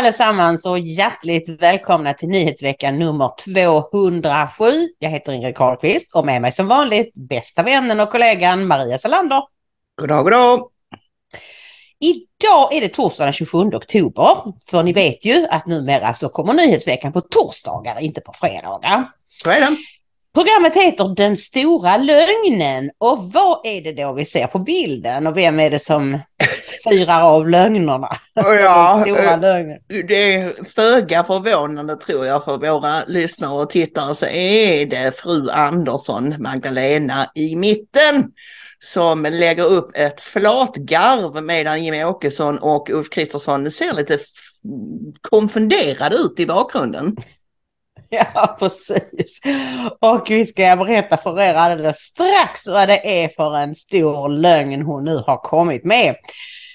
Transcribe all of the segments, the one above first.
Allesammans och hjärtligt välkomna till nyhetsveckan nummer 207. Jag heter Ingrid Carlqvist och med mig som vanligt bästa vännen och kollegan Maria Salander. God dag, god dag. Idag är det torsdag den 27 oktober. För ni vet ju att numera så kommer nyhetsveckan på torsdagar, inte på fredagar. Så är det. Programmet heter Den stora lögnen och vad är det då vi ser på bilden och vem är det som firar av lögnerna? Ja, eh, lögnen. Det är föga förvånande tror jag för våra lyssnare och tittare så är det fru Andersson, Magdalena i mitten, som lägger upp ett flatgarv medan Jimmie Åkesson och Ulf Kristersson ser lite konfunderade ut i bakgrunden. Ja, precis. Och vi ska berätta för er alldeles strax vad det är för en stor lögn hon nu har kommit med.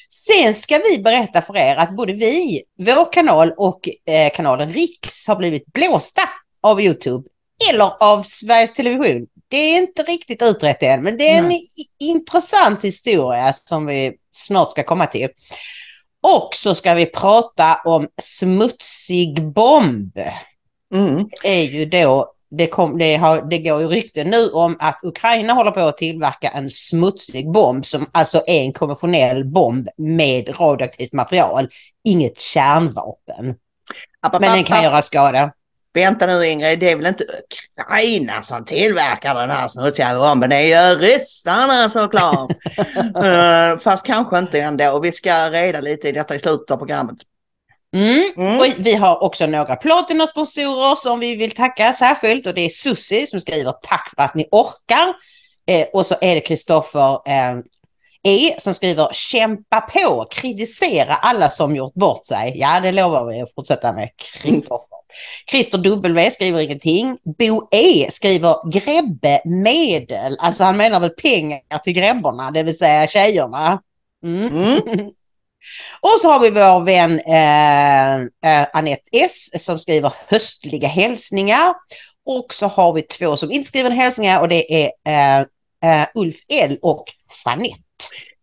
Sen ska vi berätta för er att både vi, vår kanal och eh, kanalen Riks har blivit blåsta av Youtube eller av Sveriges Television. Det är inte riktigt utrett än, men det är en Nej. intressant historia som vi snart ska komma till. Och så ska vi prata om smutsig bomb Mm. är ju då, det, kom, det, har, det går ju rykten nu om att Ukraina håller på att tillverka en smutsig bomb som alltså är en konventionell bomb med radioaktivt material, inget kärnvapen. App, app, Men den kan göra skada. Vänta nu Ingrid, det är väl inte Ukraina som tillverkar den här smutsiga bomben, det är ju ryssarna såklart. uh, fast kanske inte ändå, och vi ska reda lite i detta i slutet av programmet. Mm. Mm. Och vi har också några Platina-sponsorer som vi vill tacka särskilt och det är Susi som skriver tack för att ni orkar. Eh, och så är det Kristoffer eh, E som skriver kämpa på, kritisera alla som gjort bort sig. Ja, det lovar vi att fortsätta med. Kristoffer. Christer W skriver ingenting. Bo E skriver gräbbe medel. Alltså han menar väl pengar till gräbborna, det vill säga tjejerna. Mm. Mm. Och så har vi vår vän eh, eh, Anette S som skriver höstliga hälsningar. Och så har vi två som inte skriver hälsningar och det är eh, eh, Ulf L och Jeanette.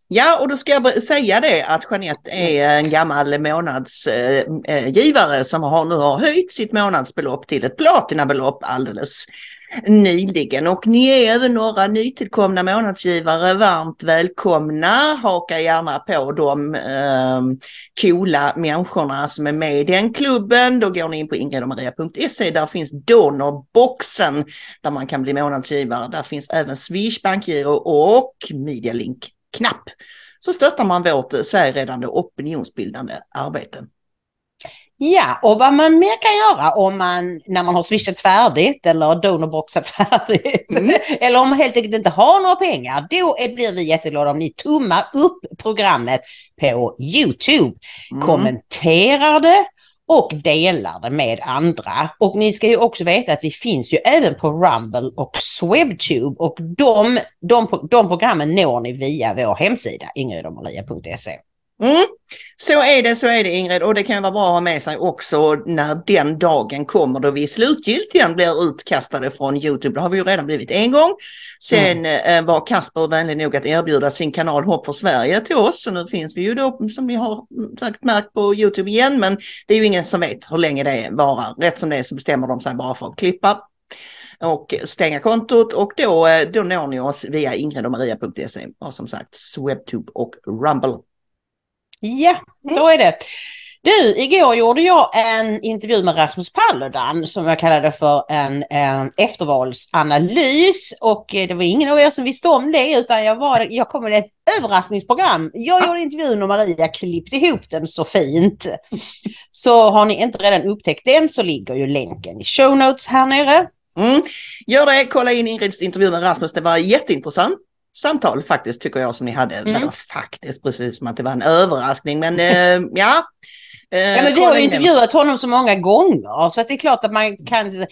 Ja, och då ska jag säga det att Jeanette är en gammal månadsgivare eh, eh som har, nu har höjt sitt månadsbelopp till ett platinabelopp alldeles nyligen. Och ni är även några nytillkomna månadsgivare varmt välkomna. Haka gärna på de eh, coola människorna som är med i den klubben. Då går ni in på ingridomaria.se. Där finns donorboxen där man kan bli månadsgivare. Där finns även Swish, bankgiro och Medialink-knapp. Så stöttar man vårt Sverigeredande opinionsbildande arbete. Ja, och vad man mer kan göra om man, när man har swishat färdigt eller donorboxat färdigt, Mm. eller om man helt enkelt inte har några pengar, då är, blir vi jätteglada om ni tummar upp programmet på YouTube, Mm. kommenterar det och delar det med andra. Och ni ska ju också veta att vi finns ju även på Rumble och Swebtube och de, de, de programmen når ni via vår hemsida ingridomaria.se. Mm. Så är det, så är det Ingrid. Och det kan vara bra att ha med sig också när den dagen kommer då vi slutgiltigen blir utkastade från Youtube. Det har vi ju redan blivit en gång. Sen eh, var Kasper vänlig nog att erbjuda sin kanal Hopp för Sverige till oss. Så nu finns vi ju då som ni har mm, säkert märkt på Youtube igen. Men det är ju ingen som vet hur länge det varar. Rätt som det är så bestämmer de sig bara för att klippa och stänga kontot och då, eh, då når ni oss via ingridomaria.se och som sagt Swebtube och Rumble. Ja, så är det. Du, igår gjorde jag en intervju med Rasmus Paludan som jag kallade för en, en eftervalsanalys och eh, det var ingen av er som visste om det utan jag, var, jag kom med ett överraskningsprogram. Jag gjorde intervjun och Maria klippte ihop den så fint. Så har ni inte redan upptäckt den så ligger ju länken i show notes här nere. Mm. Gör det, kolla in Ingrids intervju med Rasmus, det var jätteintressant samtal faktiskt tycker jag som ni hade. Mm. Men faktiskt precis som att det var en överraskning men äh, ja. Äh, ja men vi har intervjuat honom så många gånger så det är klart att man kan, nej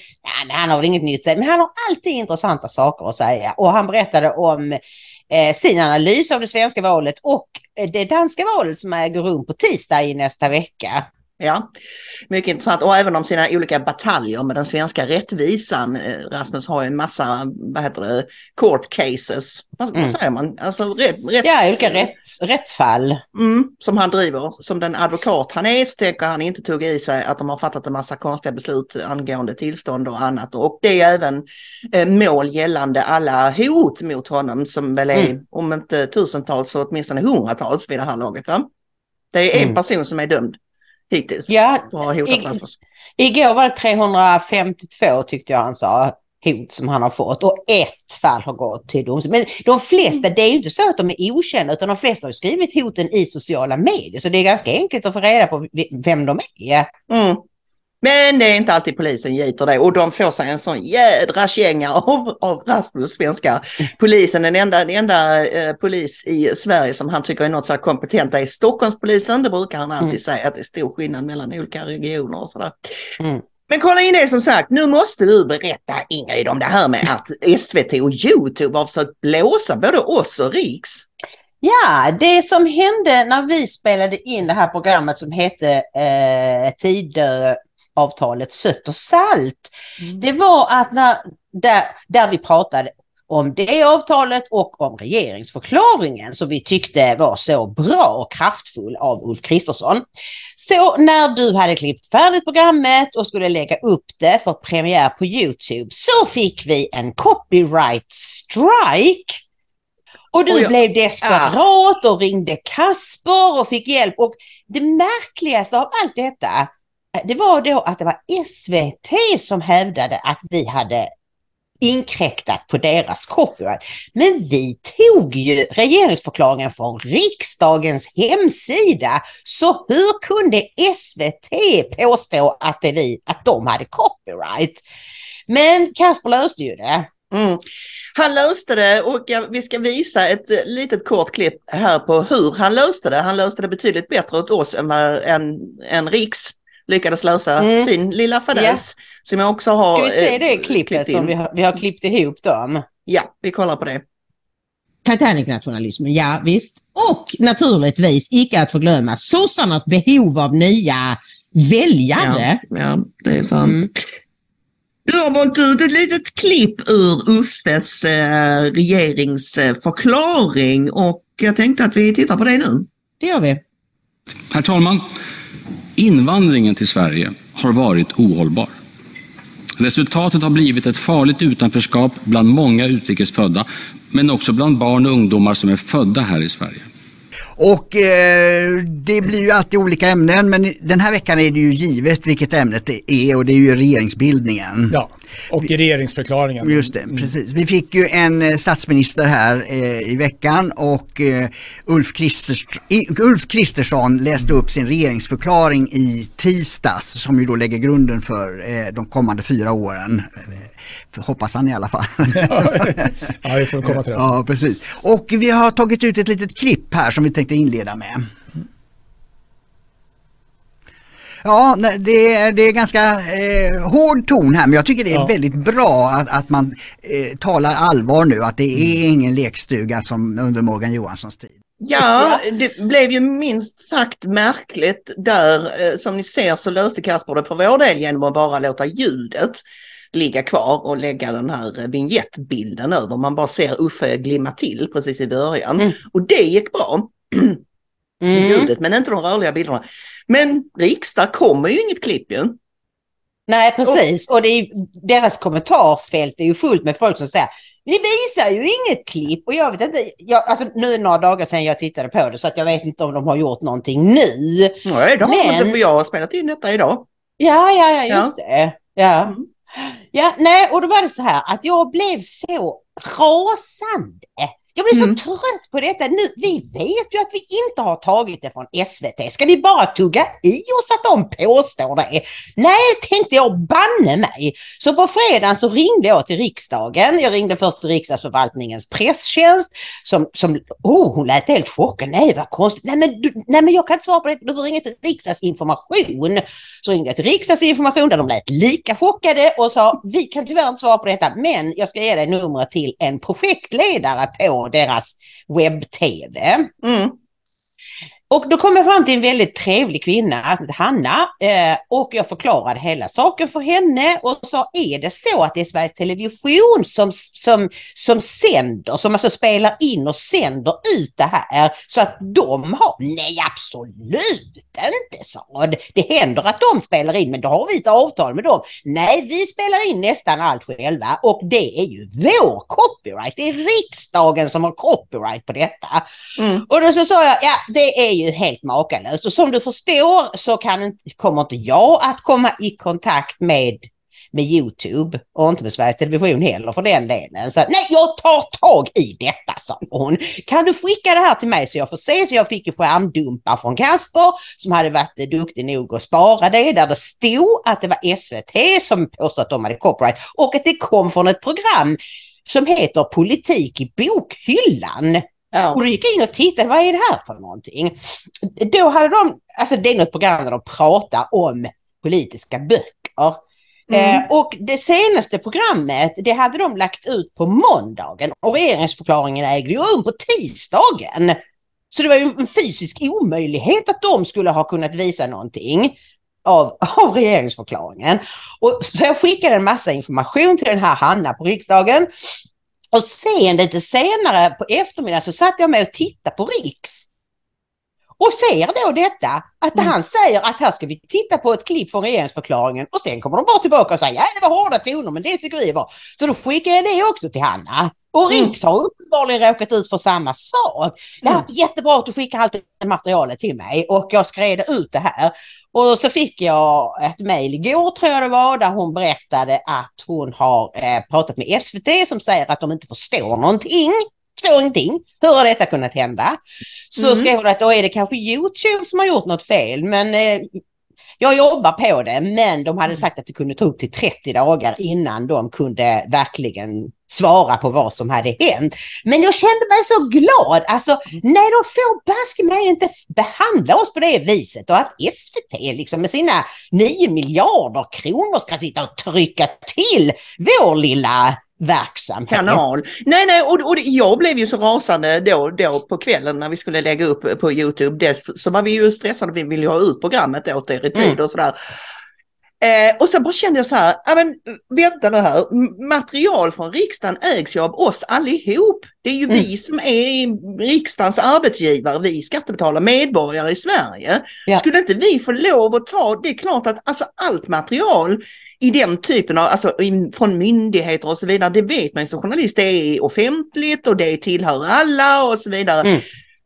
men han har väl inget nytt att säga, men han har alltid intressanta saker att säga och han berättade om eh, sin analys av det svenska valet och det danska valet som äger rum på tisdag i nästa vecka. Ja, mycket intressant. Och även om sina olika bataljer med den svenska rättvisan. Eh, Rasmus har ju en massa, vad heter det, court cases. Vad, mm. vad säger man? Alltså rätt, rätts... Ja, olika rätts, rättsfall. Mm, som han driver. Som den advokat han är så tänker han inte tugga i sig att de har fattat en massa konstiga beslut angående tillstånd och annat. Och det är även mål gällande alla hot mot honom som väl är, mm. om inte tusentals så åtminstone hundratals vid det här laget. Va? Det är en mm. person som är dömd hittills. Ja, igår var det 352 tyckte jag han sa hot som han har fått och ett fall har gått till domstol. Men de flesta, det är ju inte så att de är okända utan de flesta har skrivit hoten i sociala medier så det är ganska enkelt att få reda på vem de är. Mm. Men det är inte alltid polisen giter det och de får sig en sån jädra känga av, av Rasmus, svenska polisen. Den enda, den enda eh, polis i Sverige som han tycker är något så här kompetenta är Stockholmspolisen. Det brukar han alltid mm. säga att det är stor skillnad mellan olika regioner och sådär. Mm. Men kolla in det som sagt, nu måste du berätta Ingrid om det här med att SVT och Youtube har försökt blåsa både oss och Riks. Ja, det som hände när vi spelade in det här programmet som hette eh, Tidö avtalet Sött och salt. Mm. Det var att när, där, där vi pratade om det avtalet och om regeringsförklaringen som vi tyckte var så bra och kraftfull av Ulf Kristersson. Så när du hade klippt färdigt programmet och skulle lägga upp det för premiär på Youtube så fick vi en copyright strike. Och du och jag, blev desperat och ringde Kasper och fick hjälp. Och det märkligaste av allt detta Eh, det var då att det var SVT som hävdade att vi hade inkräktat på deras copyright. Men vi tog ju regeringsförklaringen från riksdagens hemsida. Så hur kunde SVT påstå att, det vi, att de hade copyright? Men Kasper löste ju det. Mm. Han löste det och vi ska visa ett eh, litet kort klipp här på hur han löste det. Han löste det betydligt bättre åt oss än, än, än Riks lyckades lösa mm. sin lilla fadäs. Yeah. Som jag också har Ska vi se det eh, klippet som vi har, vi har klippt ihop dem? Ja, vi kollar på det. Titanic-nationalismen, ja visst. Och naturligtvis, icke att förglömma, sossarnas behov av nya väljare. Ja, ja det är sant. Mm. Du har valt ut ett litet klipp ur Uffes eh, regeringsförklaring och jag tänkte att vi tittar på det nu. Det gör vi. Herr talman! Invandringen till Sverige har varit ohållbar. Resultatet har blivit ett farligt utanförskap bland många utrikesfödda, men också bland barn och ungdomar som är födda här i Sverige. Och eh, det blir ju alltid olika ämnen men den här veckan är det ju givet vilket ämnet det är och det är ju regeringsbildningen. Ja, och regeringsförklaringen. Just det, mm. precis. Vi fick ju en eh, statsminister här eh, i veckan och eh, Ulf, Ulf Kristersson läste upp sin regeringsförklaring i tisdags som ju då lägger grunden för eh, de kommande fyra åren. Hoppas han i alla fall. ja, vi får komma till det. Ja, precis. Och vi har tagit ut ett litet klipp här som vi tänkte inleda med. Ja, det är, det är ganska eh, hård ton här men jag tycker det är ja. väldigt bra att, att man eh, talar allvar nu, att det är mm. ingen lekstuga som under Morgan Johanssons tid. Ja, det blev ju minst sagt märkligt där. Eh, som ni ser så löste Kasper det för vår del genom att bara låta ljudet ligga kvar och lägga den här vignettbilden över. Man bara ser Uffe glimma till precis i början. Mm. Och det gick bra. Mm. Ljudet, men inte de rörliga bilderna. Men riksdag kommer ju inget klipp ju. Nej, precis. Och det är, ju- deras kommentarsfält är ju fullt med folk som säger ni visar ju inget klipp och jag vet inte, jag, alltså nu är det några dagar sedan jag tittade på det så att jag vet inte om de har gjort någonting nu. Nej, det har Men- men... inte för jag har spelat in detta idag. Ja, ja, ja, just det. Ja. Mm. ja, nej, och då var det så här att jag blev så rasande. Jag blev Mm. så trött på detta. Nu, vi vet ju att vi inte har tagit det från SVT. Ska vi bara tugga i oss att de påstår det? Nej, tänkte jag banne mig. Så på fredagen så ringde jag till riksdagen. Jag ringde först till riksdagsförvaltningens presstjänst som, som oh, hon lät helt chockad. Nej, vad konstigt. Nej men, du, nej, men jag kan inte svara på det. Du får ringa till riksdagsinformation. Så ringde jag till riksdagsinformation där de lät lika chockade och sa vi kan tyvärr inte svara på detta men jag ska ge dig numret till en projektledare på deras webb-tv. Mm. Och då kom jag fram till en väldigt trevlig kvinna, Hanna, eh, och jag förklarade hela saken för henne och sa, är det så att det är Sveriges Television som, som, som sänder, som alltså spelar in och sänder ut det här så att de har, nej absolut inte, sa hon. Det händer att de spelar in, men då har vi ett avtal med dem. Nej, vi spelar in nästan allt själva och det är ju vår copyright. Det är riksdagen som har copyright på detta. Mm. Och då så sa jag, ja det är ju ju helt makalöst. Och som du förstår så kan kommer inte jag att komma i kontakt med, med Youtube och inte med Sveriges Television heller för den delen. Så att, nej, jag tar tag i detta, sa hon. Kan du skicka det här till mig så jag får se? Så jag fick ju skärmdumpar från Kasper som hade varit eh, duktig nog att spara det där det stod att det var SVT som påstod att de hade copyright och att det kom från ett program som heter Politik i bokhyllan. Ja. Och då gick jag in och tittade, vad är det här för någonting? Då hade de, alltså det är något program där de pratar om politiska böcker. Mm. Eh, och det senaste programmet, det hade de lagt ut på måndagen och regeringsförklaringen ägde ju rum på tisdagen. Så det var ju en fysisk omöjlighet att de skulle ha kunnat visa någonting av, av regeringsförklaringen. Och så jag skickade en massa information till den här Hanna på riksdagen. Och sen lite senare på eftermiddagen så satt jag med och tittade på Riks. Och ser då detta, att Mm. han säger att här ska vi titta på ett klipp från regeringsförklaringen och sen kommer de bara tillbaka och säger ja det var hårda toner men det tycker vi bra. Så då skickar jag det också till Hanna. Och Mm. Riks har uppenbarligen råkat ut för samma sak. Ja, Mm. jättebra att du skickar allt det materialet till mig och jag ska reda ut det här. Och så fick jag ett mejl igår tror jag det var där hon berättade att hon har eh, pratat med SVT som säger att de inte förstår någonting. Förstår ingenting. Hur har detta kunnat hända? Så Mm. skrev hon att då är det kanske Youtube som har gjort något fel men eh, jag jobbar på det men de hade sagt att det kunde ta upp till 30 dagar innan de kunde verkligen svara på vad som hade hänt. Men jag kände mig så glad. Alltså, nej, de får baske mig inte behandla oss på det viset och att SVT liksom med sina 9 miljarder kronor ska sitta och trycka till vår lilla verksamhet. kanal. Nej, nej, och, och jag blev ju så rasande då, då på kvällen när vi skulle lägga upp på Youtube. Dels så var vi ju stressade, vi ville ju ha ut programmet åt er i tid Mm. och sådär. Eh, och sen bara kände jag så här, ja men vänta nu här, material från riksdagen ägs ju av oss allihop. Det är ju Mm. vi som är riksdagens arbetsgivare, vi skattebetalare, medborgare i Sverige. Ja. Skulle inte vi få lov att ta, det är klart att alltså allt material i den typen av, alltså från myndigheter och så vidare, det vet man ju som journalist, det är offentligt och det tillhör alla och så vidare. Mm.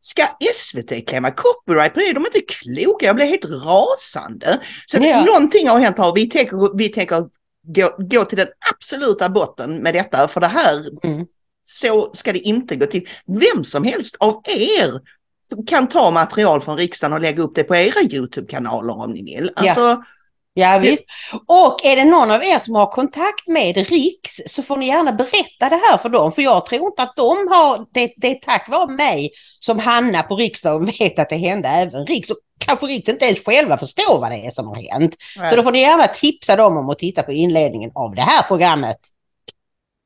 Ska SVT klämma copyright på det? De är inte kloka, jag blir helt rasande. Så Ja. någonting har hänt här och vi tänker, vi tänker gå, gå till den absoluta botten med detta, för det här, Mm. så ska det inte gå till. Vem som helst av er kan ta material från riksdagen och lägga upp det på era YouTube-kanaler om ni vill. Alltså, Ja visst. Och är det någon av er som har kontakt med Riks så får ni gärna berätta det här för dem. För jag tror inte att de har, det, det är tack vare mig som Hanna på riksdagen vet att det hände även Riks. Och kanske Riks inte ens själva förstår vad det är som har hänt. Så då får ni gärna tipsa dem om att titta på inledningen av det här programmet.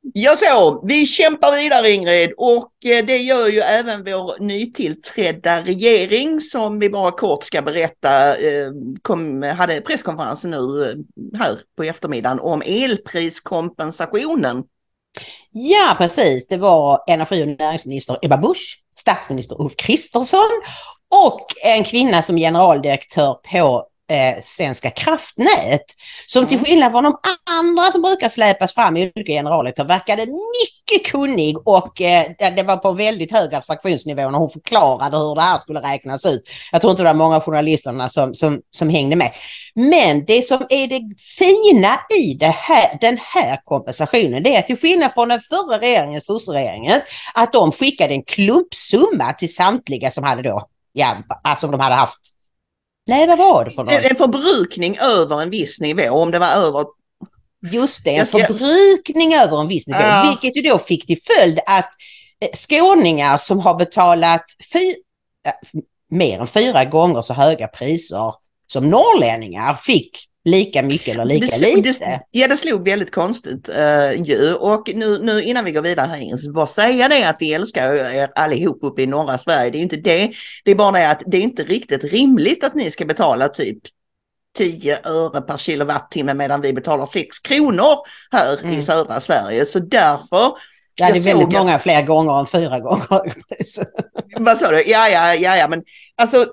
Ja så, vi kämpar vidare Ingrid och eh, det gör ju även vår nytillträdda regering som vi bara kort ska berätta eh, kom, hade presskonferens nu eh, här på eftermiddagen om elpriskompensationen. Ja, precis. Det var energi och näringsminister Ebba Busch, statsminister Ulf Kristersson och en kvinna som generaldirektör på eh, Svenska kraftnät. Som till skillnad från de andra som brukar släpas fram i olika generaldirektörer verkade mycket kunnig och eh, det var på väldigt hög abstraktionsnivå när hon förklarade hur det här skulle räknas ut. Jag tror inte det var många journalisterna som, som, som hängde med. Men det som är det fina i det här, den här kompensationen det är att till skillnad från den förra regeringens, sosseregeringens, att de skickade en klumpsumma till samtliga som hade då, ja, alltså de hade haft Nej, vad var det för något? En förbrukning över en viss nivå, om det var över... Just det, en ska- förbrukning över en viss nivå, Ja. vilket ju då fick till följd att eh, skåningar som har betalat fy, f- mer än fyra gånger så höga priser som norrlänningar fick lika mycket eller lika det, slog- lite. det, ja, det slog väldigt konstigt uh, ju. Och nu, nu innan vi går vidare här in, så bara säga det att vi älskar er allihop uppe i norra Sverige. Det är ju inte det. Det är bara det att det är inte riktigt rimligt att ni ska betala typ 10 öre per kilowattimme medan vi betalar 6 kronor här Mm. i södra Sverige. Så därför, Ja, det är jag väldigt många fler gånger än fyra gånger. vad sa du? Ja, ja, ja, ja, men alltså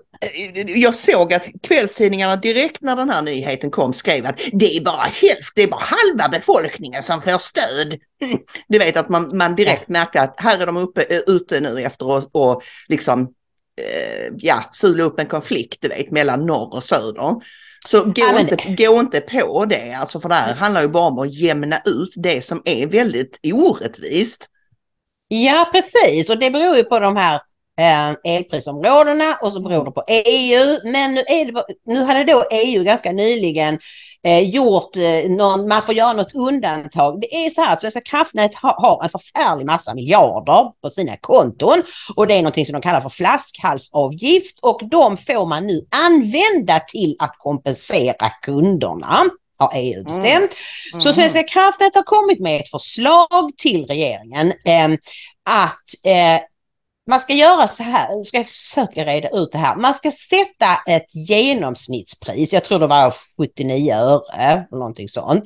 jag såg att kvällstidningarna direkt när den här nyheten kom skrev att det är bara hälften, det är bara halva befolkningen som får stöd. Du vet att man, man direkt märkte att här är de uppe, eh, ute nu efter att och liksom eh, ja, sula upp en konflikt du vet mellan norr och söder. Så gå, Ja, men- inte, gå inte på det, alltså för det här handlar ju bara om att jämna ut det som är väldigt orättvist. Ja, precis. Och det beror ju på de här eh, elprisområdena och så beror det på EU. Men nu, det, nu hade då EU ganska nyligen eh, gjort eh, någon, man får göra något undantag. Det är så här att Svenska kraftnät har, har en förfärlig massa miljarder på sina konton och det är någonting som de kallar för flaskhalsavgift och de får man nu använda till att kompensera kunderna har EU bestämt. Så Svenska kraftnät har kommit med ett förslag till regeringen eh, att eh, man ska göra så här, jag ska försöka reda ut det här. Man ska sätta ett genomsnittspris, jag tror det var 79 öre någonting sånt.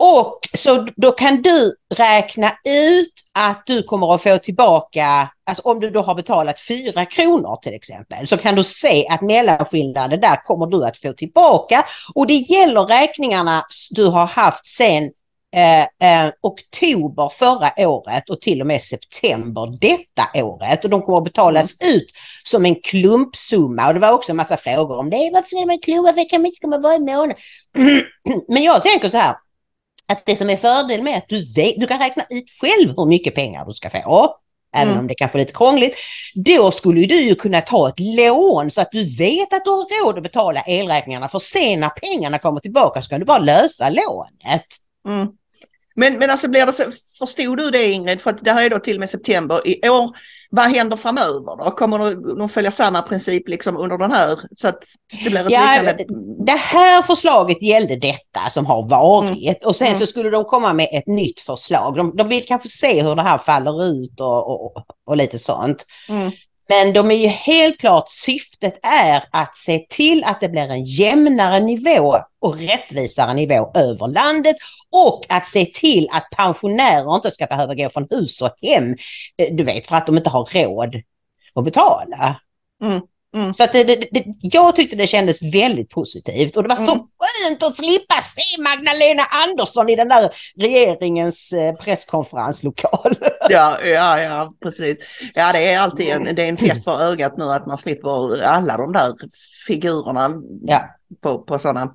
Och så då kan du räkna ut att du kommer att få tillbaka, alltså om du då har betalat 4 kronor till exempel, så kan du se att mellanskillnaden där kommer du att få tillbaka. Och det gäller räkningarna du har haft sen eh, eh, oktober förra året och till och med september detta året. Och de kommer att betalas ut som en klumpsumma. Och det var också en massa frågor om det. Varför är det en klump? Varför mycket kommer varje månad? Men jag tänker så här. Att det som är fördelen med att du, vet, du kan räkna ut själv hur mycket pengar du ska få. Även Mm. om det kanske är lite krångligt. Då skulle du ju kunna ta ett lån så att du vet att du har råd att betala elräkningarna. För sen när pengarna kommer tillbaka så kan du bara lösa lånet. Mm. Men, men alltså blir det så, förstod du det Ingrid? För att det här är då till och med september i år. Vad händer framöver då? Kommer de, följa samma princip liksom under den här? Så att det blir ett Ja, liknande... Det här förslaget gällde detta som har varit och sen Mm. så skulle de komma med ett nytt förslag. De, de vill kanske se hur det här faller ut och, och, och lite sånt. Mm. Men de är ju helt klart, syftet är att se till att det blir en jämnare nivå och rättvisare nivå över landet och att se till att pensionärer inte ska behöva gå från hus och hem, eh, du vet, för att de inte har råd att betala. Mm, mm. Så att det, det, det, jag tyckte det kändes väldigt positivt och det var så Mm. skönt att slippa se Magdalena Andersson i den där regeringens eh, presskonferenslokal. Ja, ja, ja, precis. Ja, det är alltid en, det är en fest för ögat nu att man slipper alla de där figurerna Ja. på, på sådana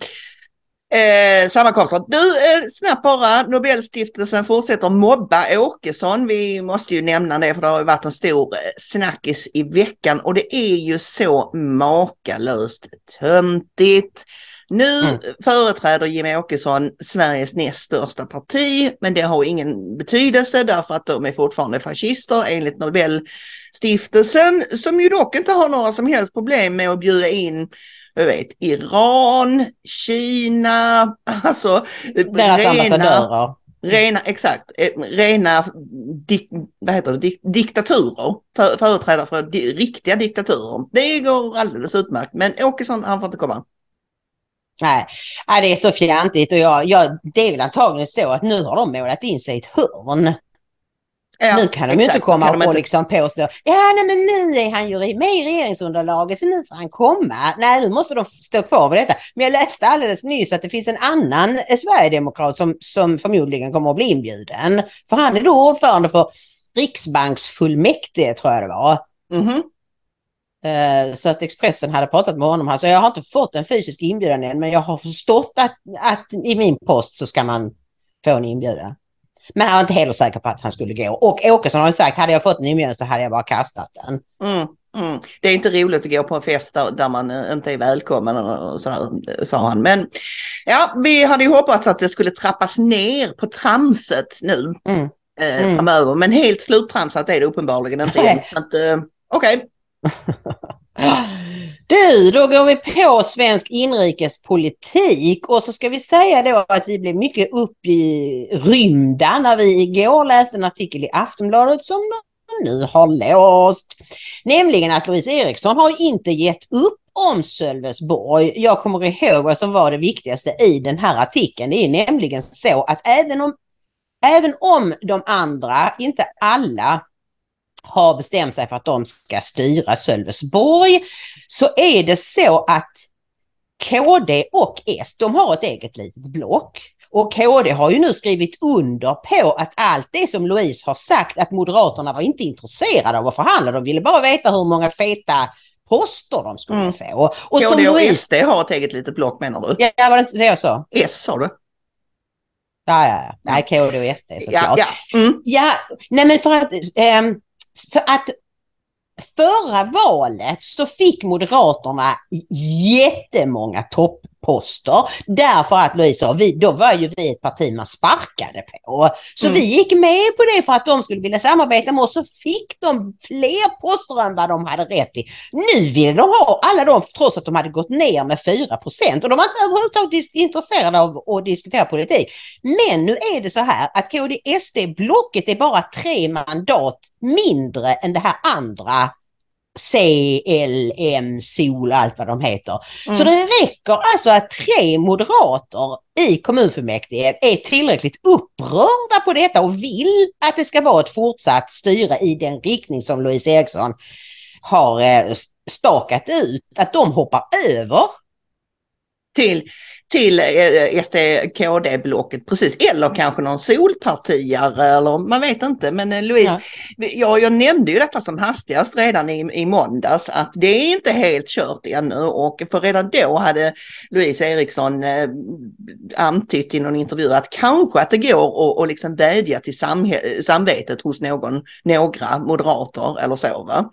eh, sammankomster. Du, eh, snabbt bara, Nobelstiftelsen fortsätter mobba Åkesson. Vi måste ju nämna det för det har ju varit en stor eh, snackis i veckan och det är ju så makalöst töntigt. Nu Mm. företräder Jimmie Åkesson Sveriges näst största parti, men det har ingen betydelse därför att de är fortfarande fascister enligt Nobelstiftelsen, som ju dock inte har några som helst problem med att bjuda in jag vet, Iran, Kina, alltså Deras ambassadörer. Rena, exakt, eh, rena dik, vad heter det, dik, diktaturer, för, företrädare för di, riktiga diktaturer. Det går alldeles utmärkt, men Åkesson han får inte komma. Nej, Nej, det är så fjantigt och jag, jag, det är väl antagligen så att nu har de målat in sig i ett hörn. Ja, nu kan de ju exakt. inte komma och inte- liksom påstå, ja nej men nu är han ju med i regeringsunderlaget så nu får han komma. Nej nu måste de stå kvar vid detta. Men jag läste alldeles nyss att det finns en annan eh, sverigedemokrat som, som förmodligen kommer att bli inbjuden. För han är då ordförande för Riksbanksfullmäktige tror jag det var. Mhm. Eh, Så att Expressen hade pratat med honom. Alltså jag har inte fått en fysisk inbjudan än men jag har förstått att, att i min post så ska man få en inbjudan. Men han var inte heller säker på att han skulle gå. Och Åkesson har ju sagt, hade jag fått inbjudan så hade jag bara kastat den. Mm, mm. Det är inte roligt att gå på en fest där, man eh, inte är välkommen, och sådär, sa han. Men ja, vi hade ju hoppats att det skulle trappas ner på tramset nu Mm. eh, Mm. framöver. Men helt sluttramsat är det uppenbarligen inte Nej. än. Du, då går vi på svensk inrikespolitik och så ska vi säga då att vi blev mycket upprymda när vi igår läste en artikel i Aftonbladet som de nu har låst. Nämligen att Louise Eriksson har inte gett upp om Sölvesborg. Jag kommer ihåg vad som var det viktigaste i den här artikeln. Det är nämligen så att även om, även om de andra, inte alla, har bestämt sig för att de ska styra Sölvesborg så är det så att KD och S, de har ett eget litet block. Och KD har ju nu skrivit under på att allt det som Louise har sagt att Moderaterna var inte intresserade av att förhandla. De ville bara veta hur många feta poster de skulle Mm. få. Och som KD och Louise... SD har ett eget litet block menar du? Ja, var det inte det jag sa? S sa du? Ja, ja, ja. Nej, KD och SD såklart. Ja, ja. Mm. Ja, nej men för att, ehm, så att förra valet så fick Moderaterna jättemånga toppposter därför att Louise vi, då var ju vi ett parti man sparkade på. Så Mm. vi gick med på det för att de skulle vilja samarbeta med oss så fick de fler poster än vad de hade rätt i. Nu vill de ha alla de trots att de hade gått ner med 4 procent och de var inte överhuvudtaget intresserade av att diskutera politik. Men nu är det så här att KD-SD-blocket är bara tre mandat mindre än det här andra CLM, SOL, allt vad de heter. Mm. Så det räcker alltså att tre moderater i kommunfullmäktige är tillräckligt upprörda på detta och vill att det ska vara ett fortsatt styre i den riktning som Louise Eriksson har eh, stakat ut. Att de hoppar över till, till eh, SD-KD-blocket, precis. Eller kanske någon solpartiare eller man vet inte. Men eh, Louise, jag, jag nämnde ju detta som hastigast redan i, i måndags att det är inte helt kört ännu och för redan då hade Louise Eriksson eh, antytt i någon intervju att kanske att det går att och liksom vädja till samvetet hos någon, några moderater eller så. Va?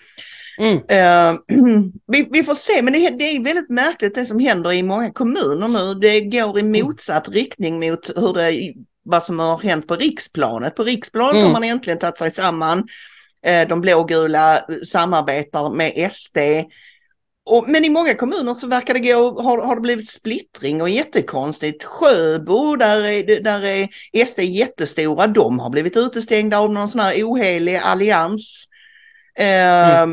Mm. Eh, vi, vi får se, men det, det är väldigt märkligt det som händer i många kommuner nu. Det går i motsatt riktning mot hur det, vad som har hänt på riksplanet. På riksplanet Mm. har man äntligen tagit sig samman. Eh, de blågula samarbetar med SD. Och, men i många kommuner så verkar det gå, har, har det blivit splittring och jättekonstigt. Sjöbo, där är, där är SD jättestora, de har blivit utestängda av någon sån här ohelig allians. Eh,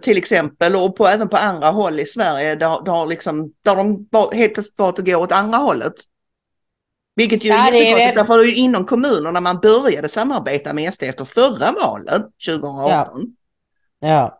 Till exempel och på, även på andra håll i Sverige där, där, liksom, där de helt plötsligt valt att gå åt andra hållet. Vilket ju Ja, är jättekonstigt, därför det är ju inom kommunerna man började samarbeta med SD efter förra valet 2018. Ja.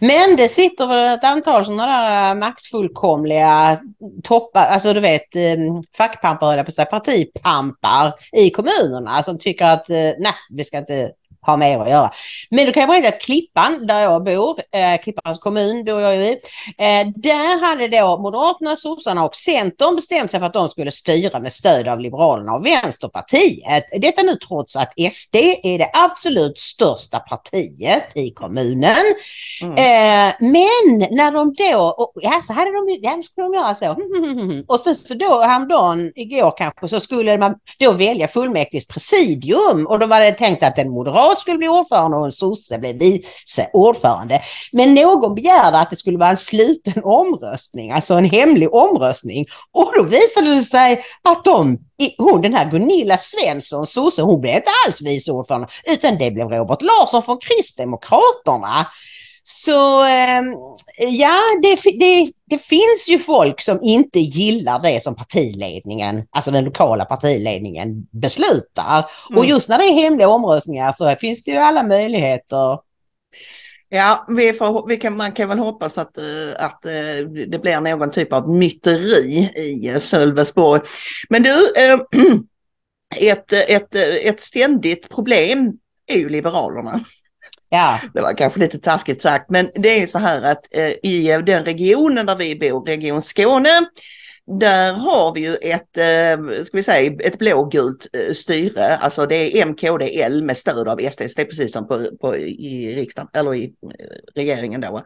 Men det sitter väl ett antal sådana där maktfullkomliga toppar, alltså du vet eh, fackpampar höll jag på att säga, partipampar i kommunerna som tycker att eh, nej, vi ska inte ha mer att göra. Men då kan jag berätta att Klippan, där jag bor, eh, Klippans kommun bor jag ju i, eh, där hade då Moderaterna, sossarna och Centern bestämt sig för att de skulle styra med stöd av Liberalerna och Vänsterpartiet. Detta nu trots att SD är det absolut största partiet i kommunen. Mm. Eh, men när de då, och, ja så hade de, ja, då skulle de göra så. Och sen så då häromdagen, igår kanske, så skulle man då välja fullmäktiges presidium och då var det tänkt att en moderat skulle bli ordförande och en sosse blev vice ordförande. Men någon begärde att det skulle vara en sluten omröstning, alltså en hemlig omröstning. Och då visade det sig att de, hon den här Gunilla Svensson, sosse, hon blev inte alls vice ordförande utan det blev Robert Larsson från Kristdemokraterna. Så eh, ja, det, det, det finns ju folk som inte gillar det som partiledningen, alltså den lokala partiledningen beslutar. Och Mm. just när det är hemliga omröstningar så finns det ju alla möjligheter. Ja, vi får, vi kan, man kan väl hoppas att, eh, att eh, det blir någon typ av myteri i Sölvesborg. Men du, eh, ett, ett, ett ständigt problem är ju Liberalerna. Ja, Det var kanske lite taskigt sagt, men det är ju så här att eh, i eh, den regionen där vi bor, Region Skåne, där har vi ju ett, eh, ska vi säga, ett blågult eh, styre, alltså det är MKDL med stöd av SD, så det är precis som på, på, i riksdagen, eller i eh, regeringen då.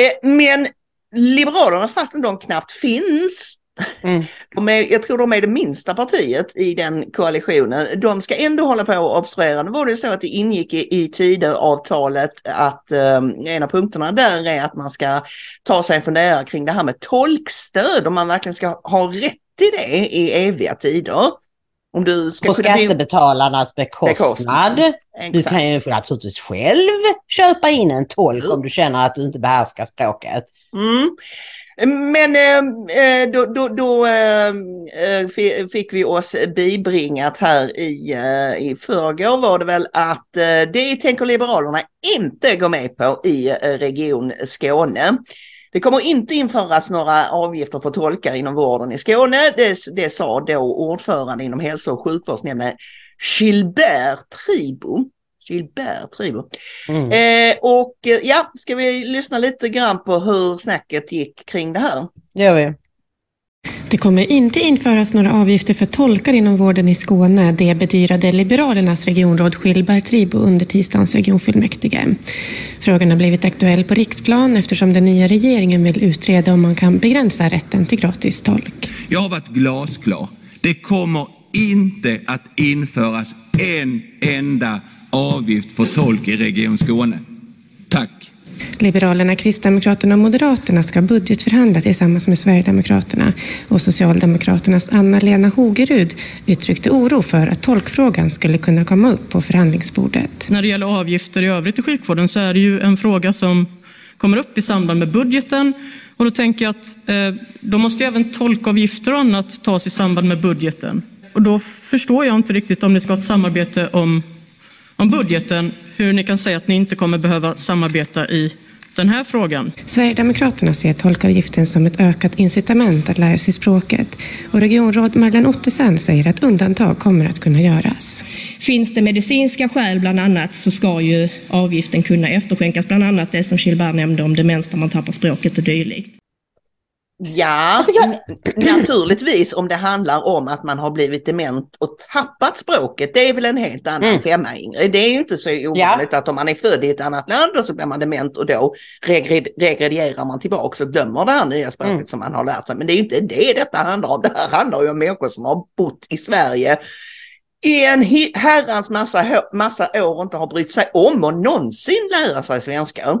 Eh, men Liberalerna, fastän de knappt finns, Mm. de är, jag tror de är det minsta partiet i den koalitionen. De ska ändå hålla på och obstruera. Nu var det så att det ingick i, i Tidöavtalet att eh, en av punkterna där är att man ska ta sig en funderare kring det här med tolkstöd, om man verkligen ska ha rätt till det i eviga tider. Om du ska på skattebetalarnas bekostnad. Du Exakt. kan ju naturligtvis själv köpa in en tolk om du känner att du inte behärskar språket. Mm. Men eh, eh, då, då, då eh, eh fick vi oss bibringat här i, eh, i förrgår var det väl att det tänker Liberalerna inte gå med på i Region Skåne. Det kommer inte införas några avgifter för tolkar inom vården i Skåne. Det, det sa då ordförande inom hälso och sjukvårdsnämnden Gilbert Tribo. Gilbert Tribo. Mm. Eh, och eh, ja, ska vi lyssna lite grann på hur snacket gick kring det här? Gör vi. Det kommer inte införas några avgifter för tolkar inom vården i Skåne. Det bedyrade Liberalernas regionråd Gilbert Tribo under tisdagens regionfullmäktige. Frågan har blivit aktuell på riksplan eftersom den nya regeringen vill utreda om man kan begränsa rätten till gratis tolk. Jag har varit glasklar. Det kommer inte att införas en enda avgift för tolk i Region Skåne. Tack. Liberalerna, Kristdemokraterna och Moderaterna ska budgetförhandla tillsammans med Sverigedemokraterna och Socialdemokraternas Anna-Lena Hogerud uttryckte oro för att tolkfrågan skulle kunna komma upp på förhandlingsbordet. När det gäller avgifter i övrigt i sjukvården så är det ju en fråga som kommer upp i samband med budgeten. Och då tänker jag att eh, då måste ju även tolkavgifter och annat tas i samband med budgeten. Och då förstår jag inte riktigt om ni ska ha ett samarbete om, om budgeten, hur ni kan säga att ni inte kommer behöva samarbeta i den här frågan. Sverigedemokraterna ser tolkavgiften som ett ökat incitament att lära sig språket och regionråd Marlene Ottesen säger att undantag kommer att kunna göras. Finns det medicinska skäl bland annat så ska ju avgiften kunna efterskänkas, bland annat det som Gilbert nämnde om demens när man tappar språket och dylikt. Ja, Alltså, jag- naturligtvis om det handlar om att man har blivit dement och tappat språket. Det är väl en helt annan Mm. femma Ingrid. Det är ju inte så ovanligt att om man är född i ett annat land och så blir man dement och då regred- regredierar man tillbaka och glömmer det här nya språket Mm. som man har lärt sig. Men det är ju inte det detta handlar om. Det här handlar ju om människor som har bott i Sverige i en herrans massa, massa år och inte har brytt sig om och någonsin lära sig svenska.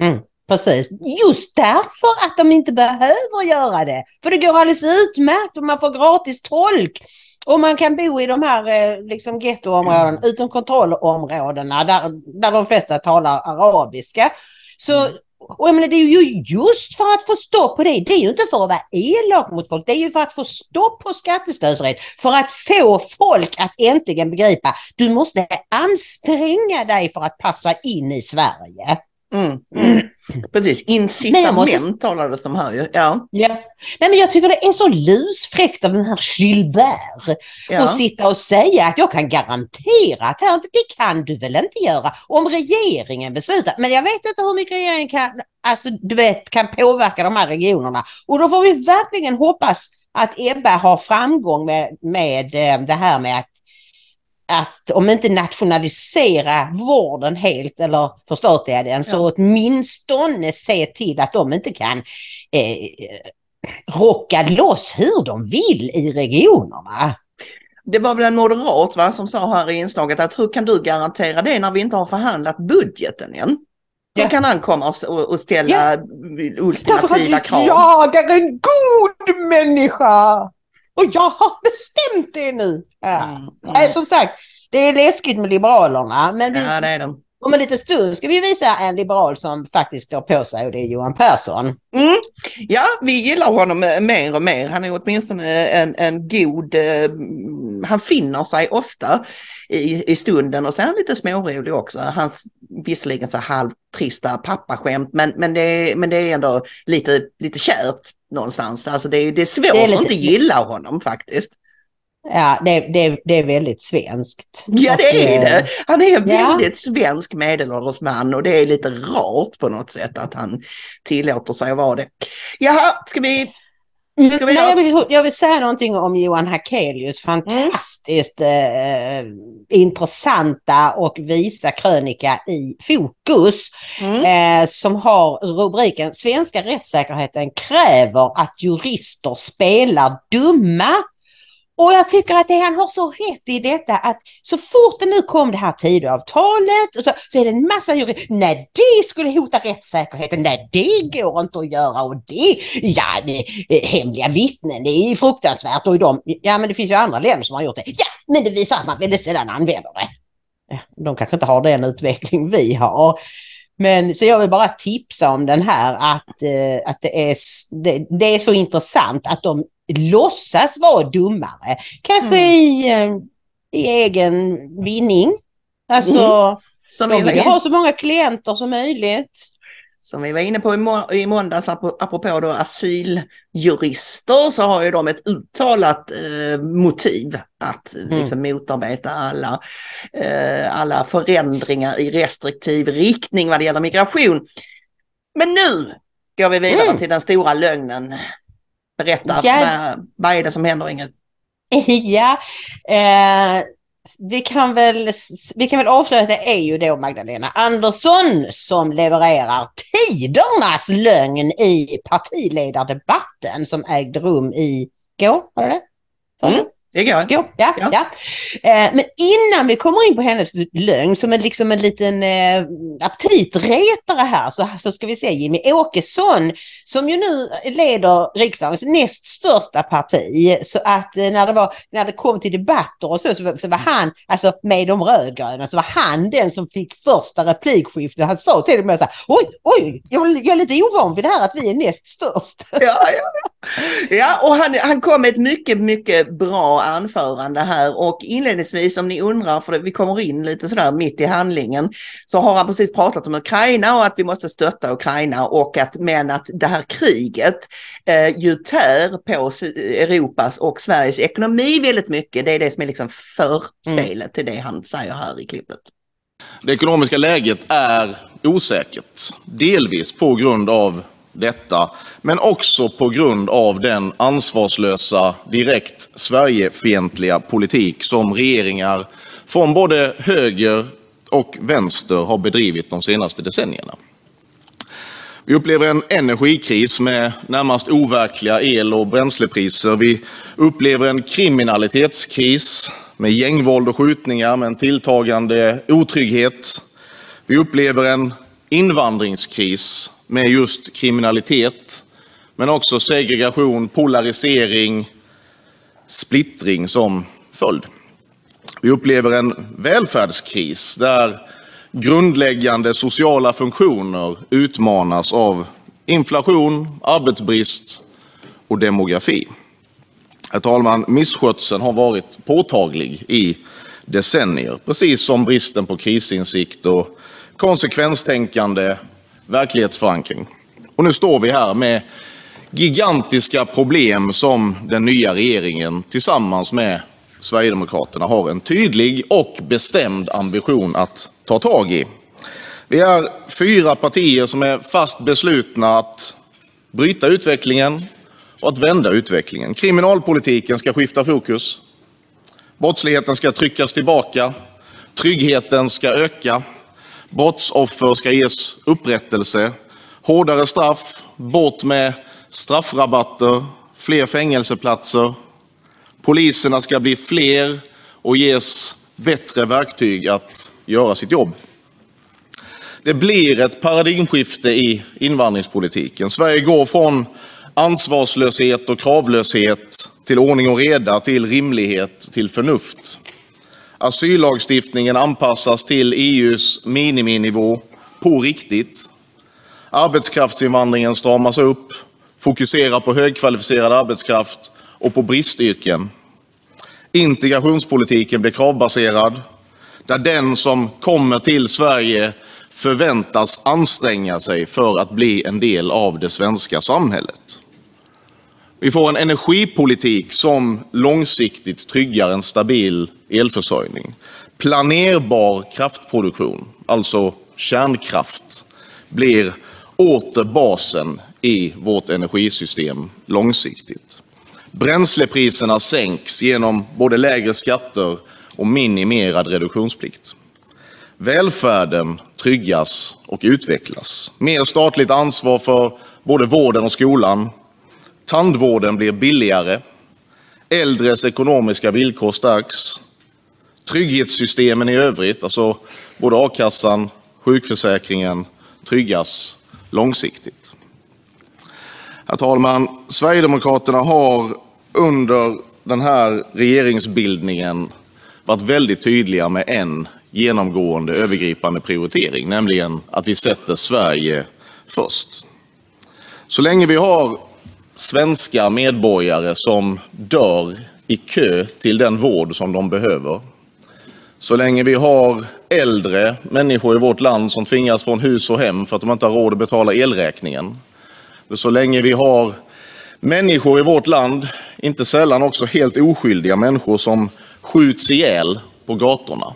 Mm, precis. Just därför att de inte behöver göra det. För det går alldeles utmärkt om man får gratis tolk. Och man kan bo i de här eh, liksom gettoområden, utom kontrollområdena där, där de flesta talar arabiska. Så, och jag menar, det är ju just för att få stopp på det. Det är ju inte för att vara elak mot folk. Det är ju för att få stopp på skatteslöseriet. För att få folk att äntligen begripa. Du måste anstränga dig för att passa in i Sverige. Mm, mm. Precis, Men jag incitament måste- talades de här ju. Ja, Ja. Nej, men jag tycker det är så lusfräckt av den här Gilbert ja. att sitta och säga att jag kan garantera att här det kan du väl inte göra om regeringen beslutar. Men jag vet inte hur mycket regeringen kan, alltså, du vet, kan påverka de här regionerna. Och då får vi verkligen hoppas att Ebba har framgång med, med eh, det här med att att om inte nationalisera vården helt eller förstatliga den så åtminstone se till att de inte kan eh, rocka loss hur de vill i regionerna. Det var väl en moderat va, som sa här i inslaget att hur kan du garantera det när vi inte har förhandlat budgeten än? Hur Ja. kan han komma och, och ställa Därför ultimativa krav? jag är en god människa! Och jag har bestämt det nu. Ja. Mm, som sagt, det är läskigt med Liberalerna. Men vi, Ja, det är de. om en liten stund ska vi visa en liberal som faktiskt står på sig och det är Johan Persson. Mm. Ja, vi gillar honom mer och mer. Han är åtminstone en, en god... Eh, han finner sig ofta i, i stunden och sen är han lite smårolig också. Hans visserligen så halvtrista pappaskämt men, men, det, men det är ändå lite, lite kärt någonstans. Alltså det, det är svårt det är lite... att inte gilla honom faktiskt. Ja, det, det, det är väldigt svenskt. Ja, det är det. Han är en ja. väldigt svensk medelålders man och det är lite rart på något sätt att han tillåter sig att vara det. Jaha, ska vi Mm, nej, jag, vill, jag vill säga någonting om Johan Hakelius fantastiskt mm. eh, intressanta och visa krönika i Fokus mm. eh, som har rubriken Svenska rättssäkerheten kräver att jurister spelar dumma. Och jag tycker att det, han har så rätt i detta att så fort det nu kom det här Tidöavtalet så, så är det en massa jurister, nej det skulle hota rättssäkerheten, nej det går inte att göra. Och det, ja det, hemliga vittnen, det är fruktansvärt. Och i ja men det finns ju andra länder som har gjort det, ja men det visar att man väldigt sällan använder det. Ja, de kanske inte har den utveckling vi har. Men så jag vill bara tipsa om den här att, eh, att det, är, det, det, är så intressant att de låtsas vara dummare. Kanske mm. i, eh, i egen vinning. Alltså, mm. De vill ha så många klienter som möjligt. Som vi var inne på i, må i måndags, apropå då asyljurister, så har ju de ett uttalat eh, motiv att mm. liksom, motarbeta alla, eh, alla förändringar i restriktiv riktning vad det gäller migration. Men nu går vi vidare mm. till den stora lögnen. Berätta, ja. vad, vad är det som händer Ingrid? Ja, eh, vi, kan väl, vi kan väl avslöja att det är ju då Magdalena Andersson som levererar tidernas lögn i partiledardebatten som ägde rum i går. Var det det? Mm. Det går. går. Ja, ja. ja. Eh, men innan vi kommer in på hennes lögn som en, liksom en liten eh, aptitretare här så, så ska vi se Jimmy Åkesson som ju nu leder riksdagens näst största parti. Så att eh, när, det var, när det kom till debatter och så, så, så var han, alltså med de rödgröna, så var han den som fick första replikskiftet. Han sa till och med så här, oj, oj, jag, jag är lite ovan vid det här att vi är näst störst. Ja, ja. ja och han, han kom med ett mycket, mycket bra anförande här och inledningsvis om ni undrar, för vi kommer in lite sådär mitt i handlingen, så har han precis pratat om Ukraina och att vi måste stötta Ukraina och att men att det här kriget eh, ju tär på Europas och Sveriges ekonomi väldigt mycket. Det är det som är liksom förspelet mm. till det han säger här i klippet. Det ekonomiska läget är osäkert, delvis på grund av detta, men också på grund av den ansvarslösa, direkt Sverigefientliga politik som regeringar från både höger och vänster har bedrivit de senaste decennierna. Vi upplever en energikris med närmast overkliga el och bränslepriser. Vi upplever en kriminalitetskris med gängvåld och skjutningar med en tilltagande otrygghet. Vi upplever en invandringskris med just kriminalitet, men också segregation, polarisering, splittring som följd. Vi upplever en välfärdskris där grundläggande sociala funktioner utmanas av inflation, arbetsbrist och demografi. Herr talman, misskötseln har varit påtaglig i decennier, precis som bristen på krisinsikt och konsekvenstänkande verklighetsförankring. Och nu står vi här med gigantiska problem som den nya regeringen tillsammans med Sverigedemokraterna har en tydlig och bestämd ambition att ta tag i. Vi är fyra partier som är fast beslutna att bryta utvecklingen och att vända utvecklingen. Kriminalpolitiken ska skifta fokus. Brottsligheten ska tryckas tillbaka. Tryggheten ska öka. Brottsoffer ska ges upprättelse, hårdare straff, bort med straffrabatter, fler fängelseplatser. Poliserna ska bli fler och ges bättre verktyg att göra sitt jobb. Det blir ett paradigmskifte i invandringspolitiken. Sverige går från ansvarslöshet och kravlöshet till ordning och reda, till rimlighet, till förnuft. Asyllagstiftningen anpassas till EUs miniminivå på riktigt. Arbetskraftsinvandringen stramas upp, fokuserar på högkvalificerad arbetskraft och på bristyrken. Integrationspolitiken blir kravbaserad, där den som kommer till Sverige förväntas anstränga sig för att bli en del av det svenska samhället. Vi får en energipolitik som långsiktigt tryggar en stabil elförsörjning. Planerbar kraftproduktion, alltså kärnkraft, blir åter basen i vårt energisystem långsiktigt. Bränslepriserna sänks genom både lägre skatter och minimerad reduktionsplikt. Välfärden tryggas och utvecklas. Mer statligt ansvar för både vården och skolan. Tandvården blir billigare. Äldres ekonomiska villkor stärks. Trygghetssystemen i övrigt, alltså både a-kassan, sjukförsäkringen, tryggas långsiktigt. Herr talman! Sverigedemokraterna har under den här regeringsbildningen varit väldigt tydliga med en genomgående övergripande prioritering, nämligen att vi sätter Sverige först. Så länge vi har svenska medborgare som dör i kö till den vård som de behöver, så länge vi har äldre människor i vårt land som tvingas från hus och hem för att de inte har råd att betala elräkningen, så länge vi har människor i vårt land, inte sällan också helt oskyldiga människor, som skjuts ihjäl på gatorna,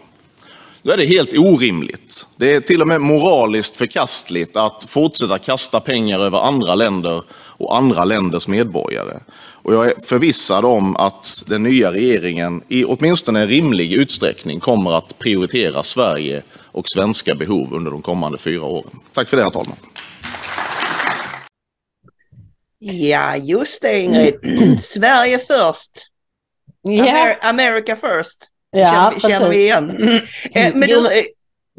då är det helt orimligt. Det är till och med moraliskt förkastligt att fortsätta kasta pengar över andra länder och andra länders medborgare. Och jag är förvissad om att den nya regeringen i åtminstone en rimlig utsträckning kommer att prioritera Sverige och svenska behov under de kommande fyra åren. Tack för det, herr talman. Ja, just det Ingrid. Sverige först. Amer America first. Ja, känner, känner vi igen. Eh, Men du, eh,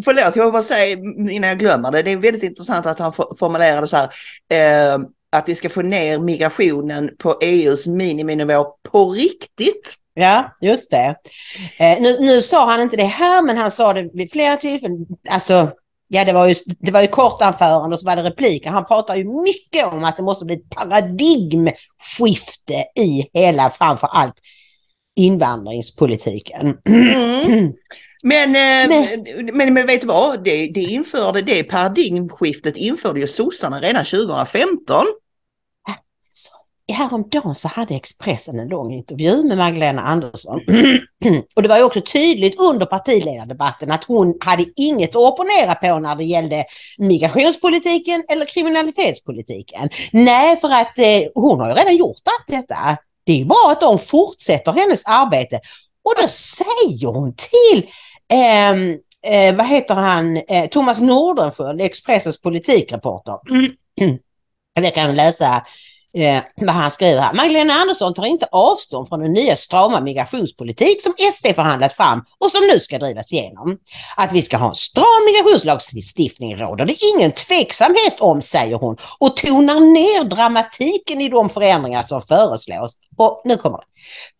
förlåt, jag vill bara säga innan jag glömmer det. Det är väldigt intressant att han for- formulerade så här. Eh, att vi ska få ner migrationen på EUs miniminivå på riktigt. Ja, just det. Eh, nu, nu sa han inte det här, men han sa det vid flera tillfällen. Alltså, ja, det var ju, det var ju kort anförande och så var det repliker. Han pratar ju mycket om att det måste bli ett paradigmskifte i hela, framför allt, invandringspolitiken. Men, eh, men, men vet du vad? Det, det, införde, det paradigmskiftet införde ju sossarna redan 2015. Häromdagen så hade Expressen en lång intervju med Magdalena Andersson. och det var ju också tydligt under partiledardebatten att hon hade inget att opponera på när det gällde migrationspolitiken eller kriminalitetspolitiken. Nej, för att eh, hon har ju redan gjort allt detta. Det är ju bara att de fortsätter hennes arbete. Och då säger hon till eh, eh, vad heter han, eh, Thomas Nordenskiöld, Expressens politikreporter. Det kan läsa eh, vad han skriver här. Magdalena Andersson tar inte avstånd från den nya strama migrationspolitik som SD förhandlat fram och som nu ska drivas igenom. Att vi ska ha en stram migrationslagstiftning råder det ingen tveksamhet om, säger hon och tonar ner dramatiken i de förändringar som föreslås. Och nu kommer det.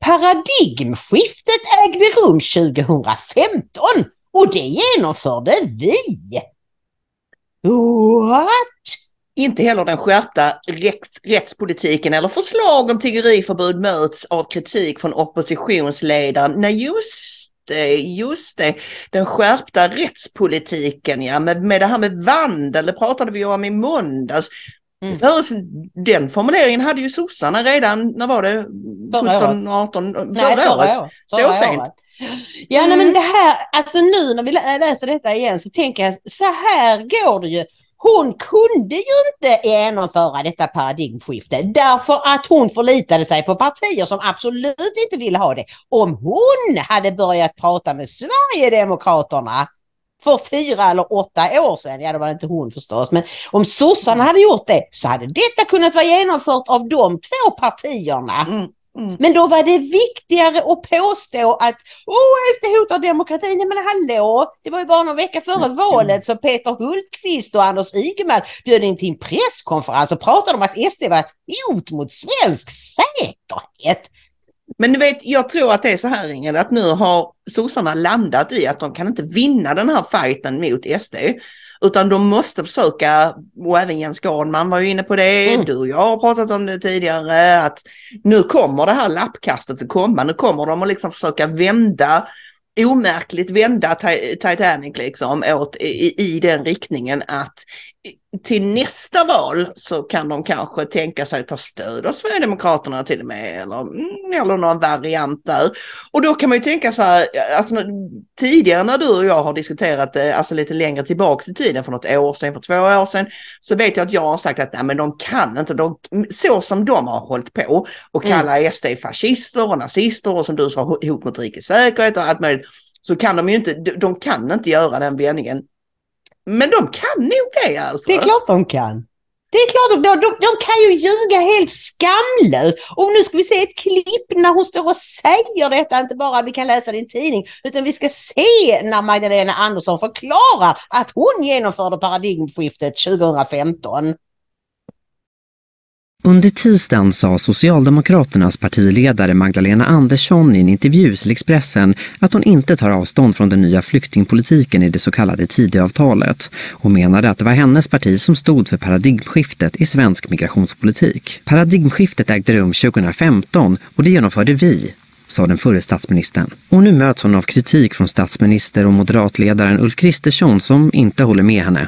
Paradigmskiftet ägde rum 2015 och det genomförde vi. What? Inte heller den skärpta rätts, rättspolitiken eller förslag om tiggeriförbud möts av kritik från oppositionsledaren. Nej, just det, just det. Den skärpta rättspolitiken, ja, med, med det här med vandel, det pratade vi om i måndags. För, den formuleringen hade ju sossarna redan, när var det? Förra 17, 18, förra, Nej, förra året. Så Förra sent. året. Ja, nej, men det här, alltså nu när vi lä- läser detta igen så tänker jag så här går det ju. Hon kunde ju inte genomföra detta paradigmskifte därför att hon förlitade sig på partier som absolut inte ville ha det. Om hon hade börjat prata med Sverigedemokraterna för fyra eller åtta år sedan, ja det var inte hon förstås, men om sossarna hade gjort det så hade detta kunnat vara genomfört av de två partierna. Mm. Men då var det viktigare att påstå att åh, SD hotar demokratin. Nej, men hallå, det var ju bara någon vecka före valet så Peter Hultqvist och Anders Ygeman bjöd in till en presskonferens och pratade om att SD var ett hot mot svensk säkerhet. Men du vet, jag tror att det är så här Ingrid, att nu har sossarna landat i att de kan inte vinna den här fighten mot SD. Utan de måste försöka, och även Jens Garnman var ju inne på det, Mm. du och jag har pratat om det tidigare, att nu kommer det här lappkastet att komma, nu kommer de att liksom försöka vända, omärkligt vända Ti- Titanic liksom åt i, i den riktningen att till nästa val så kan de kanske tänka sig att ta stöd av Sverigedemokraterna till och med, eller, mm, eller någon variant där. Och då kan man ju tänka så här, alltså, tidigare när du och jag har diskuterat det, alltså lite längre tillbaks i tiden, för något år sedan, för två år sedan, så vet jag att jag har sagt att nej, men de kan inte, de, så som de har hållit på och kalla SD fascister och nazister och som du sa hot mot rikets säkerhet och allt möjligt, så kan de ju inte, de kan inte göra den vändningen. Men de kan nog det alltså. Det är klart de kan. Det är klart, de, de, de kan ju ljuga helt skamlöst. Och nu ska vi se ett klipp när hon står och säger detta, inte bara vi kan läsa det i en tidning, utan vi ska se när Magdalena Andersson förklarar att hon genomförde paradigmskiftet 2015. Under tisdagen sa Socialdemokraternas partiledare Magdalena Andersson i en intervju till Expressen att hon inte tar avstånd från den nya flyktingpolitiken i det så kallade Tidöavtalet och menade att det var hennes parti som stod för paradigmskiftet i svensk migrationspolitik. Paradigmskiftet ägde rum 2015 och det genomförde vi, sa den förre statsministern. Och nu möts hon av kritik från statsminister och moderatledaren Ulf Kristersson som inte håller med henne.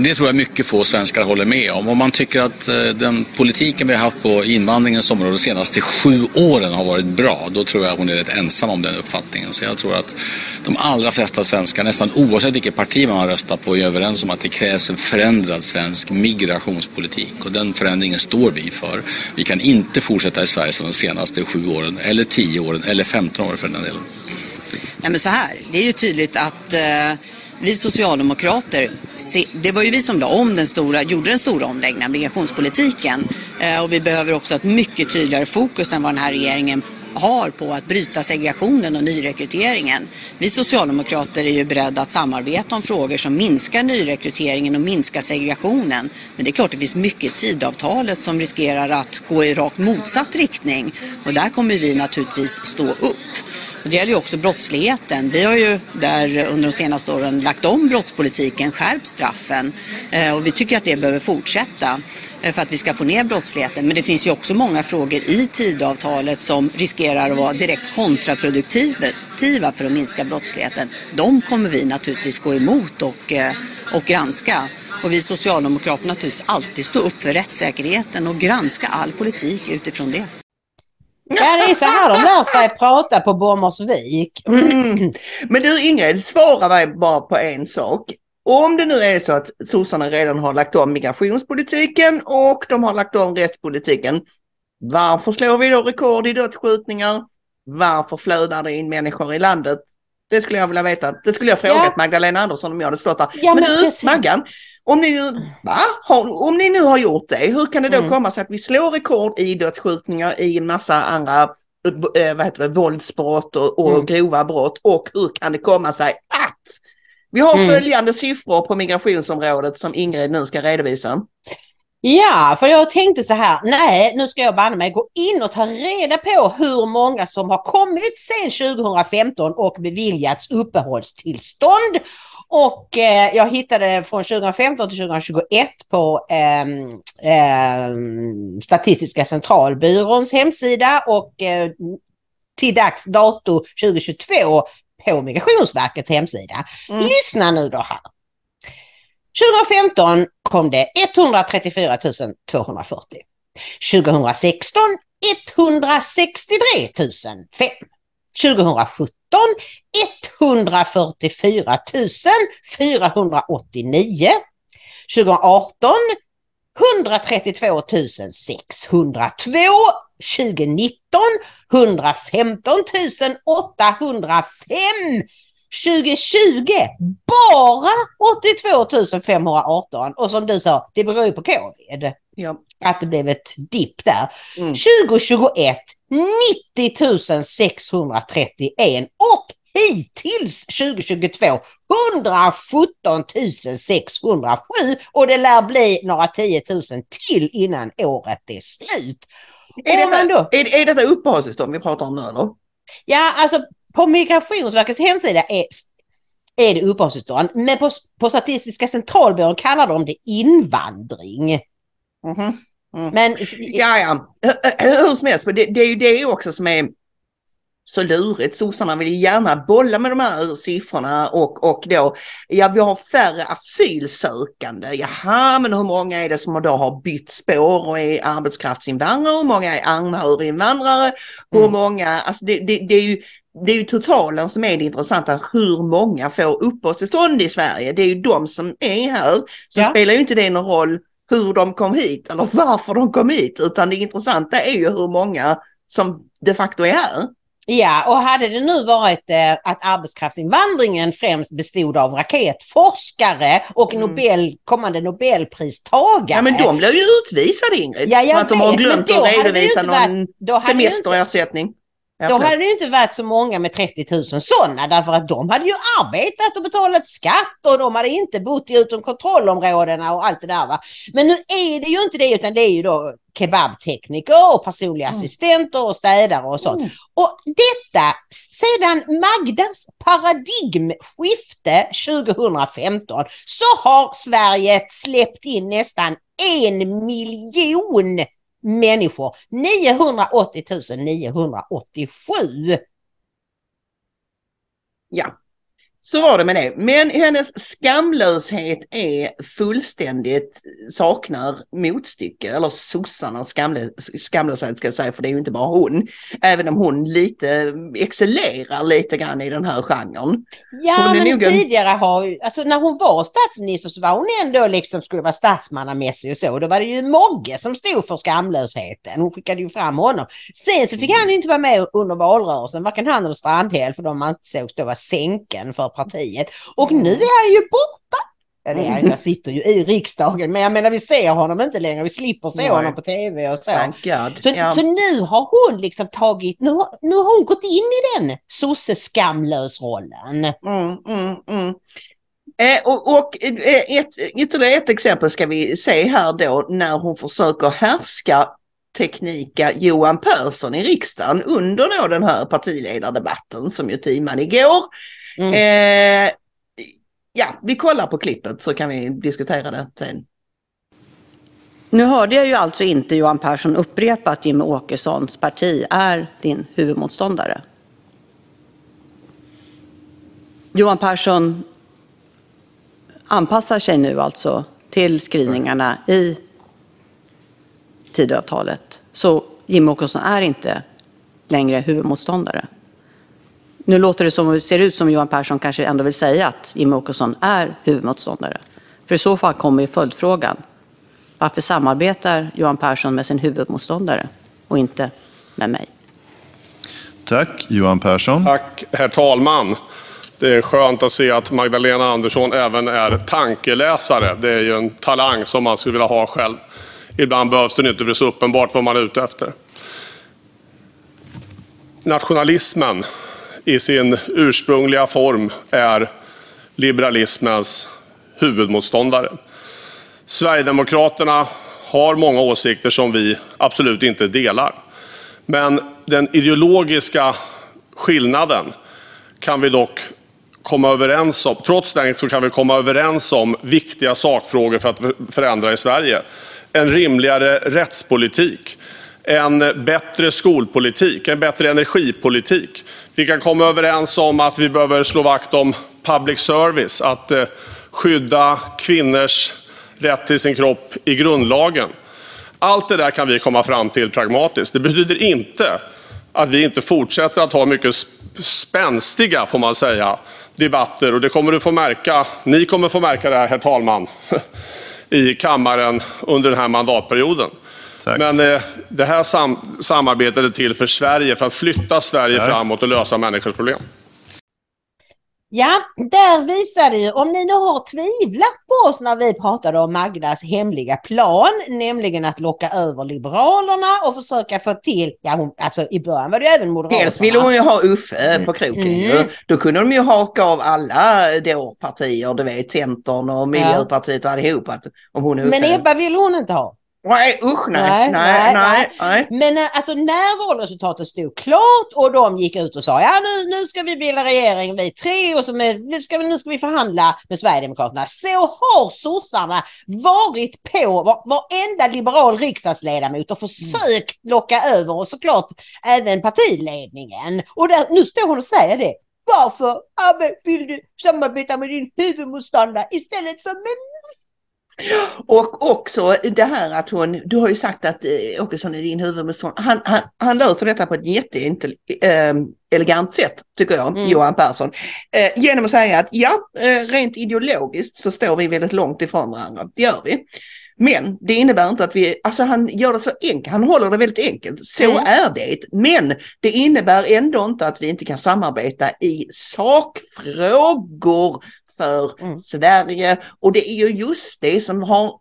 Det tror jag mycket få svenskar håller med om. Om man tycker att eh, den politiken vi har haft på invandringens område de senaste sju åren har varit bra, då tror jag hon är rätt ensam om den uppfattningen. Så jag tror att de allra flesta svenskar, nästan oavsett vilket parti man har röstat på, är överens om att det krävs en förändrad svensk migrationspolitik. Och den förändringen står vi för. Vi kan inte fortsätta i Sverige som de senaste sju åren, eller tio åren, eller 15 åren för den delen. Nej men så här, det är ju tydligt att eh, vi socialdemokrater, det var ju vi som la om den stora, gjorde den stora omläggningen av migrationspolitiken. Eh, och vi behöver också ett mycket tydligare fokus än vad den här regeringen har på att bryta segregationen och nyrekryteringen. Vi socialdemokrater är ju beredda att samarbeta om frågor som minskar nyrekryteringen och minskar segregationen. Men det är klart det finns mycket i tidavtalet som riskerar att gå i rakt motsatt riktning. Och där kommer vi naturligtvis stå upp. Och det gäller ju också brottsligheten. Vi har ju där under de senaste åren lagt om brottspolitiken, skärpt straffen eh, och vi tycker att det behöver fortsätta eh, för att vi ska få ner brottsligheten. Men det finns ju också många frågor i tidavtalet som riskerar att vara direkt kontraproduktiva för att minska brottsligheten. De kommer vi naturligtvis gå emot och, eh, och granska. Och vi socialdemokrater naturligtvis alltid stå upp för rättssäkerheten och granska all politik utifrån det. Ja, det är så här de lär sig prata på Bommersvik. Mm. Men du Ingrid, svara mig bara på en sak. Om det nu är så att sossarna redan har lagt om migrationspolitiken och de har lagt om rättspolitiken, varför slår vi då rekord i dödsskjutningar? Varför flödar det in människor i landet? Det skulle jag vilja veta. Det skulle jag frågat Ja. Magdalena Andersson om jag hade stått där. Ja, men men du, precis. Maggan, om ni, nu, va? Har, om ni nu har gjort det, hur kan det då Mm. komma sig att vi slår rekord i dödsskjutningar i en massa andra eh, vad heter det, våldsbrott och, och Mm. grova brott och hur kan det komma sig att vi har Mm. följande siffror på migrationsområdet som Ingrid nu ska redovisa. Ja, för jag tänkte så här, nej, nu ska jag banne mig gå in och ta reda på hur många som har kommit sedan 2015 och beviljats uppehållstillstånd. Och eh, jag hittade från 2015 till 2021 på ehm, ehm, Statistiska centralbyråns hemsida och eh, till dags dato 2022 på Migrationsverkets hemsida. Lyssna nu då här. 2015 kom det 134 240. 2016 163 005. 2017 144 489. 2018 132 602. 2019 115 805. 2020 bara 82 518 och som du sa, det beror ju på covid. Ja. Att det blev ett dipp där. Mm. 2021 90 631 och hittills 2022 117 607 och det lär bli några 10 000 till innan året är slut. Är detta, då- är, är detta uppehållstillstånd vi pratar om nu eller? Ja, alltså på Migrationsverkets hemsida är, är det uppehållstillstånd. Men på, på Statistiska centralbyrån kallar de det invandring. Men Ja, ja. Hur som helst, för det, det är ju det också som är så lurigt. Sossarna vill gärna bolla med de här siffrorna och, och då, ja vi har färre asylsökande. Jaha, men hur många är det som då har bytt spår och är arbetskraftsinvandrare? Hur många är anhöriginvandrare? Hur många, alltså det, det, det är ju det är ju totalen som är det intressanta, hur många får uppehållstillstånd i Sverige? Det är ju de som är här. Så Ja. spelar ju inte det någon roll hur de kom hit eller varför de kom hit, utan det intressanta är ju hur många som de facto är här. Ja, och hade det nu varit eh, att arbetskraftsinvandringen främst bestod av raketforskare och Nobel, kommande Nobelpristagare. Ja men de blir ju utvisade Ingrid, Ja, jag för att de har vet, glömt att redovisa varit- någon semesterersättning. Ja, Då hade det ju inte varit så många med 30 000 sådana därför att de hade ju arbetat och betalat skatt och de hade inte bott i utom kontrollområdena och allt det där va. Men nu är det ju inte det utan det är ju då kebabtekniker och personliga assistenter och städare och sånt. Och detta sedan Magdas paradigmskifte 2015 så har Sverige släppt in nästan en miljon människor. 980 987. Ja, så var det med det. Men hennes skamlöshet är fullständigt saknar motstycke. Eller sossarnas skamlö, skamlöshet ska jag säga, för det är ju inte bara hon. Även om hon lite excellerar lite grann i den här genren. Ja, men en- tidigare har ju, alltså när hon var statsminister så var hon ändå liksom skulle vara statsmannamässig och så. Då var det ju Mogge som stod för skamlösheten. Hon skickade ju fram honom. Sen så fick han inte vara med under valrörelsen, varken han eller Strandhäll, för de ansågs då vara sänken för partiet. Och nu är han ju borta. Ja, han, jag sitter ju i riksdagen, men jag menar vi ser honom inte längre. Vi slipper se Nej. honom på tv och så. Så, Ja. så nu har hon liksom tagit, nu, har- nu har hon gått in i den sosse-skamlös-rollen. Mm, mm, mm. Eh, och och eh, ett, ytterligare ett exempel ska vi se här då när hon försöker härska teknika Johan Persson i riksdagen under då den här partiledardebatten som ju timade igår. Eh, ja, vi kollar på klippet så kan vi diskutera det sen. Nu hörde jag ju alltså inte Johan Persson upprepa att Jimmie Åkessons parti är din huvudmotståndare. Johan Persson anpassar sig nu alltså till skrivningarna i Tidöavtalet. Så Jimmie Åkesson är inte längre huvudmotståndare. Nu låter det som, ser ut som Johan Persson kanske ändå vill säga att Jimmie Åkesson är huvudmotståndare. För i så fall kommer ju följdfrågan. Varför samarbetar Johan Persson med sin huvudmotståndare och inte med mig? Tack, Johan Persson. Tack, herr talman. Det är skönt att se att Magdalena Andersson även är tankeläsare. Det är ju en talang som man skulle vilja ha själv. Ibland behövs det inte för det är så uppenbart vad man är ute efter. Nationalismen i sin ursprungliga form är liberalismens huvudmotståndare. Sverigedemokraterna har många åsikter som vi absolut inte delar. Men den ideologiska skillnaden kan vi dock komma överens om. Trots det så kan vi komma överens om viktiga sakfrågor för att förändra i Sverige. En rimligare rättspolitik, en bättre skolpolitik, en bättre energipolitik. Vi kan komma överens om att vi behöver slå vakt om public service, att eh, skydda kvinnors rätt till sin kropp i grundlagen. Allt det där kan vi komma fram till pragmatiskt. Det betyder inte att vi inte fortsätter att ha mycket spänstiga, får man säga, debatter. Och det kommer du få märka, ni kommer få märka det här, herr talman, i kammaren under den här mandatperioden. Men eh, det här sam samarbetet är till för Sverige, för att flytta Sverige Nej. framåt och lösa människors problem. Ja, där visar det ju, om ni nu har tvivlat på oss när vi pratade om Magdas hemliga plan, nämligen att locka över Liberalerna och försöka få till, ja hon, alltså i början var det ju även Moderaterna. Helst ville hon ju ha Uffe på kroken ju. Mm. Då kunde de ju haka av alla då partier, du vet Centern och Miljöpartiet och allihop. Att, om hon är Men Uffe. Ebba ville hon inte ha. Nej usch nej, nej, nej, nej. Men eh, alltså när valresultatet stod klart och de gick ut och sa ja nu, nu ska vi bilda regering vi tre och så med, nu, ska vi, nu ska vi förhandla med Sverigedemokraterna. Så har sossarna varit på var, varenda liberal riksdagsledamot och försökt locka över och såklart även partiledningen. Och där, nu står hon och säger det. Varför vill du samarbeta med din huvudmotståndare istället för med? Och också det här att hon, du har ju sagt att eh, Åkesson är din huvudmotståndare, han, han, han löser detta på ett jätteelegant eh, sätt tycker jag, mm. Johan Persson. Eh, genom att säga att ja, eh, rent ideologiskt så står vi väldigt långt ifrån varandra, det gör vi. Men det innebär inte att vi, alltså han gör det så enkelt, han håller det väldigt enkelt. Så mm. är det. Men det innebär ändå inte att vi inte kan samarbeta i sakfrågor för mm. Sverige. Och det är ju just det som har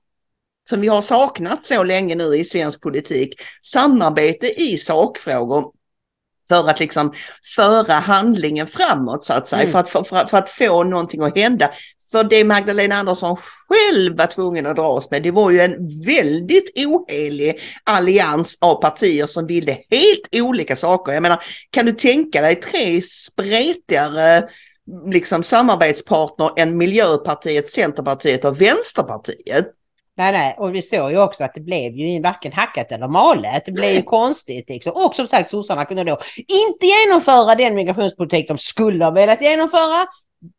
som vi har saknat så länge nu i svensk politik, samarbete i sakfrågor för att liksom föra handlingen framåt så att säga, mm. för, att, för, för, att få någonting att hända. För det Magdalena Andersson själv var tvungen att dras med, det var ju en väldigt ohelig allians av partier som ville helt olika saker. Jag menar, kan du tänka dig tre spretigare liksom samarbetspartner än Miljöpartiet, Centerpartiet och Vänsterpartiet. Nej, nej, och vi såg ju också att det blev ju varken hackat eller malet. Det blev ju konstigt liksom. Och som sagt, sossarna kunde då inte genomföra den migrationspolitik de skulle ha velat genomföra.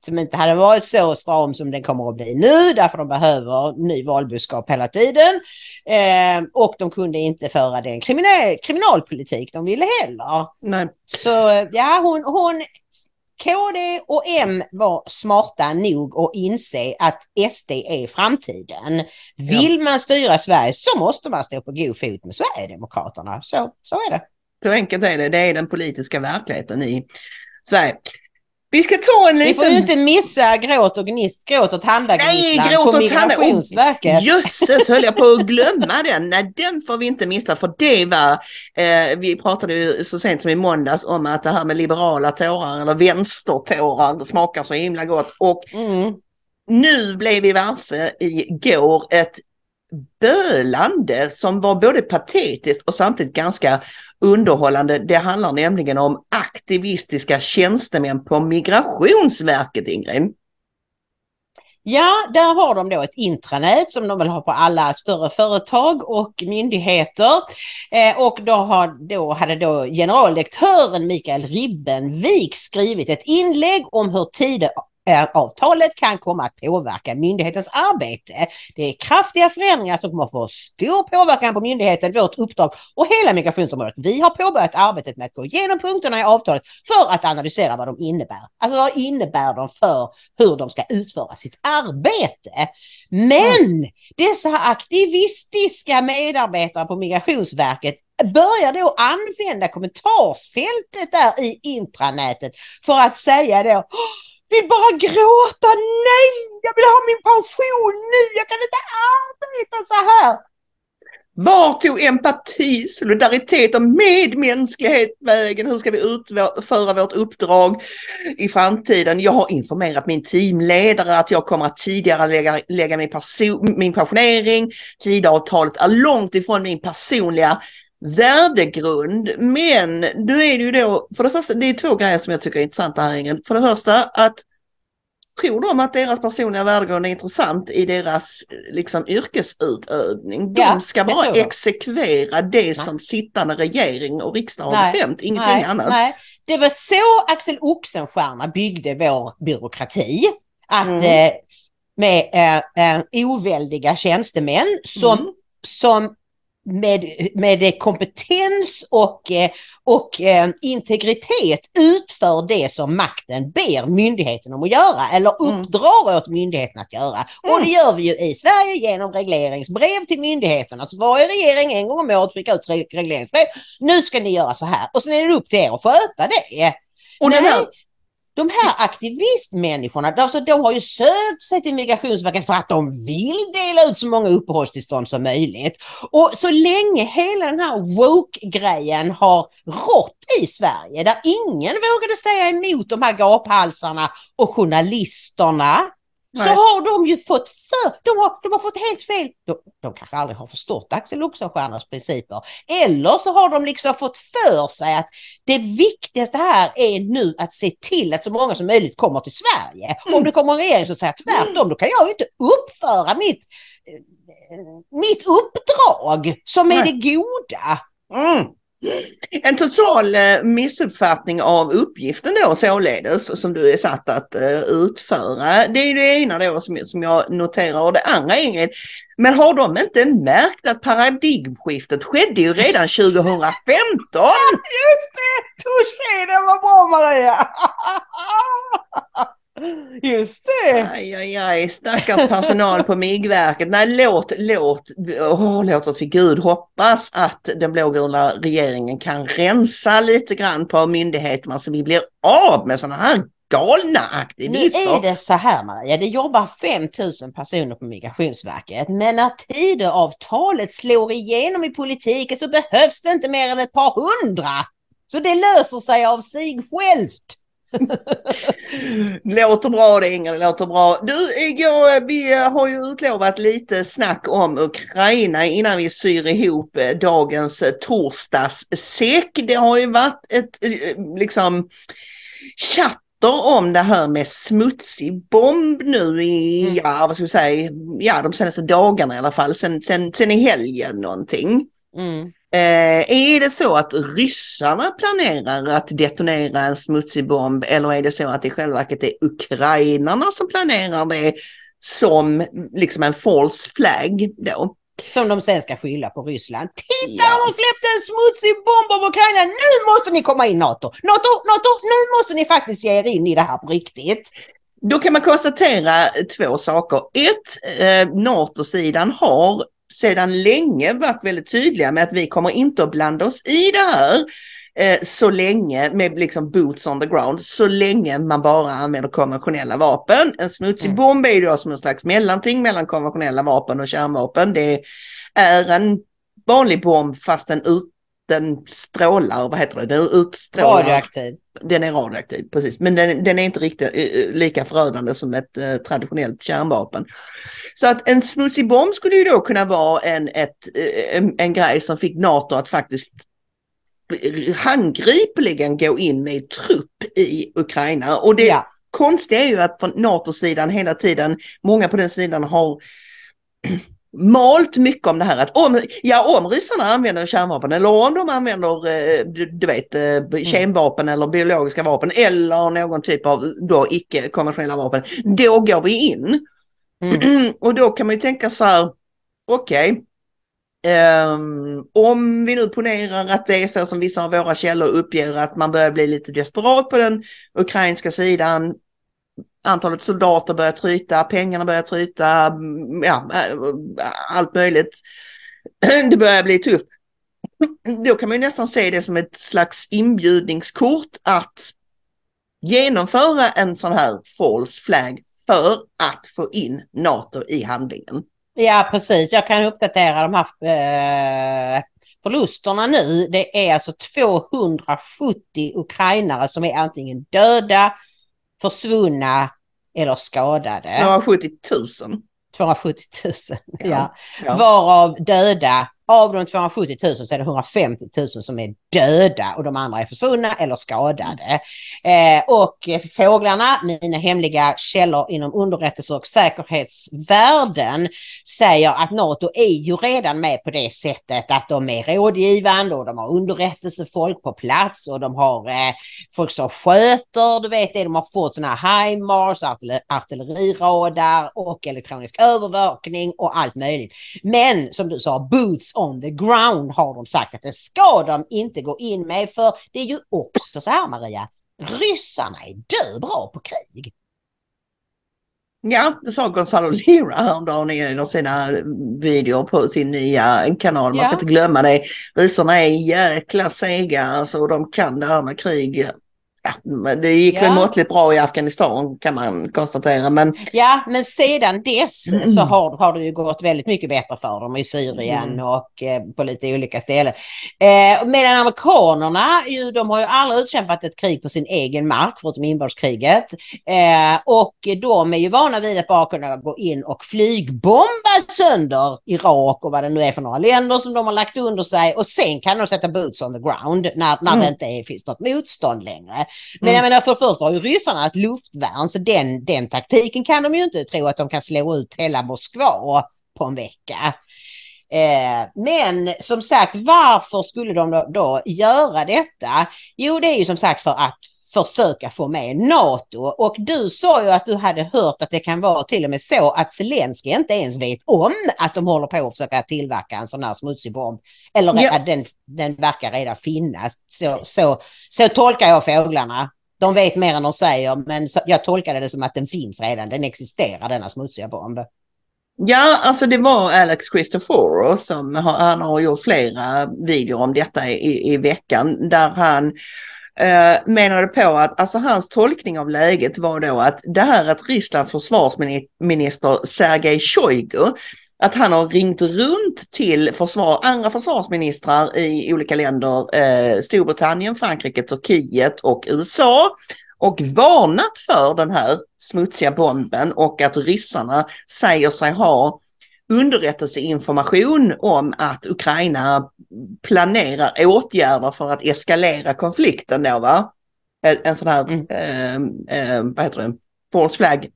Som inte hade varit så stram som den kommer att bli nu, därför de behöver ny valbudskap hela tiden. Eh, och de kunde inte föra den kriminal kriminalpolitik de ville heller. Nej. Så ja, hon, hon KD och M var smarta nog att inse att SD är framtiden. Vill man styra Sverige så måste man stå på god fot med Sverigedemokraterna. Så, så är det. Så enkelt är det. Det är den politiska verkligheten i Sverige. Vi ska ta en liten... Vi får ju inte missa gråt och gnist, gråt och tandagnisslan på Migrationsverket. Jösses höll jag på att glömma den. Nej, den får vi inte missa för det var, eh, vi pratade ju så sent som i måndags om att det här med liberala tårar eller vänstertårar smakar så himla gott. Och mm. nu blev vi varse igår ett bölande som var både patetiskt och samtidigt ganska underhållande. Det handlar nämligen om aktivistiska tjänstemän på Migrationsverket, Ingrid. Ja, där har de då ett intranät som de vill ha på alla större företag och myndigheter. Eh, och då, har, då hade då generaldirektören Mikael Ribbenvik skrivit ett inlägg om hur tider avtalet kan komma att påverka myndighetens arbete. Det är kraftiga förändringar som kommer att få stor påverkan på myndigheten, vårt uppdrag och hela migrationsområdet. Vi har påbörjat arbetet med att gå igenom punkterna i avtalet för att analysera vad de innebär. Alltså vad innebär de för hur de ska utföra sitt arbete? Men dessa aktivistiska medarbetare på Migrationsverket börjar då använda kommentarsfältet där i intranätet för att säga då vill bara gråta. Nej, jag vill ha min pension nu. Jag kan inte arbeta så här. Var tog empati, solidaritet och medmänsklighet vägen? Hur ska vi utföra vårt uppdrag i framtiden? Jag har informerat min teamledare att jag kommer att tidigare lägga, lägga min, min pensionering. Tidavtalet är långt ifrån min personliga värdegrund. Men nu är det ju då, för det första, det är två grejer som jag tycker är intressanta här Ingrid. För det första att tror de att deras personliga värdegrund är intressant i deras liksom, yrkesutövning? De ja, ska bara exekvera det nej. som sittande regering och riksdag har nej, bestämt, ingenting nej, annat. Nej. Det var så Axel Oxenstierna byggde vår byråkrati. Att mm. eh, med eh, eh, oväldiga tjänstemän som, mm. som med, med kompetens och, eh, och eh, integritet utför det som makten ber myndigheten om att göra eller mm. uppdrar mm. åt myndigheten att göra. Mm. Och det gör vi ju i Sverige genom regleringsbrev till myndigheterna. Så varje regering en gång om året skickar ut regleringsbrev. Nu ska ni göra så här och sen är det upp till er att sköta det. Och Nej, här, de här aktivistmänniskorna, alltså de har ju sökt sig till Migrationsverket för att de vill dela ut så många uppehållstillstånd som möjligt. Och så länge hela den här woke-grejen har rått i Sverige, där ingen vågade säga emot de här gaphalsarna och journalisterna, Nej. så har de ju fått för, de har, de har fått helt fel. de kanske aldrig har förstått Axel Oxenstiernas principer. Eller så har de liksom fått för sig att det viktigaste här är nu att se till att så många som möjligt kommer till Sverige. Om det kommer en regering som säger tvärtom, då kan jag ju inte uppföra mitt, mitt uppdrag som är det goda. Mm. En total eh, missuppfattning av uppgiften då således som du är satt att eh, utföra. Det är det ena då som, som jag noterar och det andra Ingrid. Men har de inte märkt att paradigmskiftet skedde ju redan 2015? Just det! Touché, det var bra Maria! Just det! Aj, aj, aj, stackars personal på MIG-verket. Nej, låt, låt, oh, låt oss vid Gud hoppas att den blågula regeringen kan rensa lite grann på myndigheterna så vi blir av med sådana här galna aktivister. Nu är det så här Maria, det jobbar 5000 personer på Migrationsverket men när Tidöavtalet slår igenom i politiken så behövs det inte mer än ett par hundra. Så det löser sig av sig självt. låter bra det Inger, det låter bra. Du, igår, vi har ju utlovat lite snack om Ukraina innan vi syr ihop eh, dagens eh, torsdagssäck. Det har ju varit ett eh, liksom chatt om det här med smutsig bomb nu i, mm. ja vad ska vi säga, ja de senaste dagarna i alla fall, sen, sen, sen i helgen någonting. Mm. Eh, är det så att ryssarna planerar att detonera en smutsig bomb eller är det så att det i själva verket är ukrainarna som planerar det som liksom en false flag då? Som de sen ska skylla på Ryssland. Titta, ja. de har släppt en smutsig bomb över Ukraina. Nu måste ni komma in NATO. NATO, NATO, nu måste ni faktiskt ge er in i det här på riktigt. Då kan man konstatera två saker. Ett, eh, NATO-sidan har sedan länge varit väldigt tydliga med att vi kommer inte att blanda oss i det här eh, så länge med liksom boots on the ground, så länge man bara använder konventionella vapen. En smutsig mm. bomb är ju då som en slags mellanting mellan konventionella vapen och kärnvapen. Det är en vanlig bomb fast den ut den strålar, vad heter det, den utstrålar. Radioaktiv. Den är radioaktiv, precis. Men den, den är inte riktigt uh, lika förödande som ett uh, traditionellt kärnvapen. Så att en smutsig bomb skulle ju då kunna vara en, ett, uh, en, en grej som fick NATO att faktiskt handgripligen gå in med trupp i Ukraina. Och det ja. konstiga är ju att från NATO-sidan hela tiden, många på den sidan har malt mycket om det här att om, ja, om ryssarna använder kärnvapen eller om de använder eh, du, du vet eh, mm. kemvapen eller biologiska vapen eller någon typ av då icke konventionella vapen, då går vi in. Mm. Och då kan man ju tänka så här, okej, okay, Um, ehm, om vi nu ponerar att det är så som vissa av våra källor uppger att man börjar bli lite desperat på den ukrainska sidan, antalet soldater börjar tryta, pengarna börjar tryta, mm, ja, äh, allt möjligt. Det börjar bli tufft. Då kan man ju nästan se det som ett slags inbjudningskort att genomföra en sån här false flag för att få in NATO i handlingen. Ja, precis. Jag kan uppdatera de här eh, förlusterna nu. Det är alltså 270 ukrainare som är antingen döda, försvunna eller skadade. 270 000. 270 000, ja. ja. Varav döda av de 270 000 så är det 150 000 som är döda och de andra är försvunna eller skadade. Eh, och fåglarna, mina hemliga källor inom underrättelse och säkerhetsvärlden, säger att NATO är ju redan med på det sättet att de är rådgivande och de har underrättelsefolk på plats och de har eh, folk som sköter, du vet det, de har fått sådana här HIMARS, artilleriradar och elektronisk övervakning och allt möjligt. Men som du sa, boots on the ground har de sagt att det ska de inte gå in med. För det är ju också så här Maria, ryssarna är dö bra på krig. Ja, det sa Gonzalo Lira häromdagen i en av sina videor på sin nya kanal. Man ska inte glömma det. Ryssarna är jäkla sega, alltså de kan det här med krig. Ja, det gick Ja. väl måttligt bra i Afghanistan kan man konstatera. Men Ja, men sedan dess Mm. så har, har det ju gått väldigt mycket bättre för dem i Syrien Mm. och eh, på lite olika ställen. Eh, medan amerikanerna, ju, de har ju aldrig utkämpat ett krig på sin egen mark, förutom inbördeskriget. Eh, och de är ju vana vid att bara kunna gå in och flygbomba sönder Irak och vad det nu är för några länder som de har lagt under sig. Och sen kan de sätta boots on the ground när, när Mm. det inte är, finns något motstånd längre. Men jag Mm. menar för det första har ju ryssarna ett luftvärn så den, den taktiken kan de ju inte tro att de kan slå ut hela Moskva på en vecka. Eh, men som sagt, varför skulle de då, då göra detta? Jo, det är ju som sagt för att försöka få med NATO. Och du sa ju att du hade hört att det kan vara till och med så att Zelensky inte ens vet om att de håller på att försöka tillverka en sån här smutsig bomb. Eller Ja. att den, den verkar redan finnas. Så, så, så tolkar jag fåglarna. De vet mer än de säger, men jag tolkade det som att den finns redan. Den existerar, denna smutsiga bomb. Ja, alltså det var Alex Christoforou som har, han har gjort flera videor om detta i, i veckan där han eh, menade på att alltså hans tolkning av läget var då att det här att Rysslands försvarsminister Sergej Shoigu att han har ringt runt till försvar, andra försvarsministrar i olika länder, eh, Storbritannien, Frankrike, Turkiet och USA och varnat för den här smutsiga bomben och att ryssarna säger sig ha underrättelseinformation om att Ukraina planerar åtgärder för att eskalera konflikten då va? En, en sån här, eh, eh, vad heter det, false flag.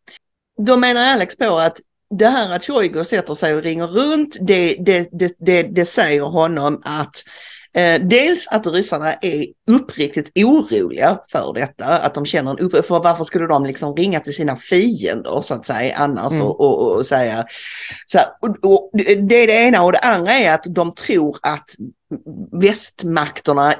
Då menar Alex på att det här att Shoigu sätter sig och ringer runt, det, det, det, det, det säger honom att Eh, dels att ryssarna är uppriktigt oroliga för detta, att de känner en upp för varför skulle de liksom ringa till sina fiender så att säga annars Mm. och, och, och säga så här, och, det är det ena och det andra är att de tror att västmakterna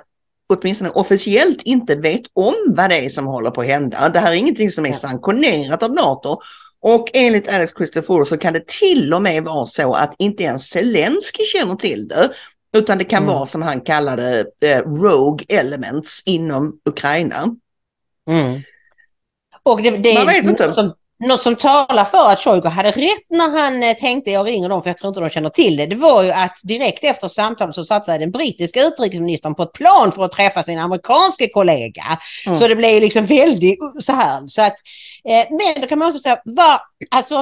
åtminstone officiellt inte vet om vad det är som håller på att hända. Det här är ingenting som är sanktionerat av NATO. Och enligt Alex Christoforou så kan det till och med vara så att inte ens Zelensky känner till det. Utan det kan Mm. vara som han kallade eh, rogue elements inom Ukraina. Mm. Och det, det Man är vet inte. Något, som, något som talar för att Shoigu hade rätt när han eh, tänkte jag ringer dem för jag tror inte de känner till det. Det var ju att direkt efter samtalet så satte sig den brittiska utrikesministern på ett plan för att träffa sin amerikanske kollega. Mm. Så det blev ju liksom väldigt så här. Så att, eh, men då kan man också säga, vad, alltså,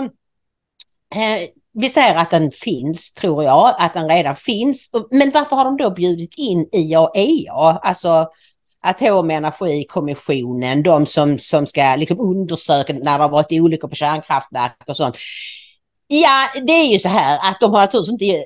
eh, vi säger att den finns, tror jag, att den redan finns. Men varför har de då bjudit in IAEA, alltså Atomenergikommissionen, de som, som ska liksom undersöka när det har varit olyckor på kärnkraftverk och sånt. Ja, det är ju så här att de har naturligtvis inte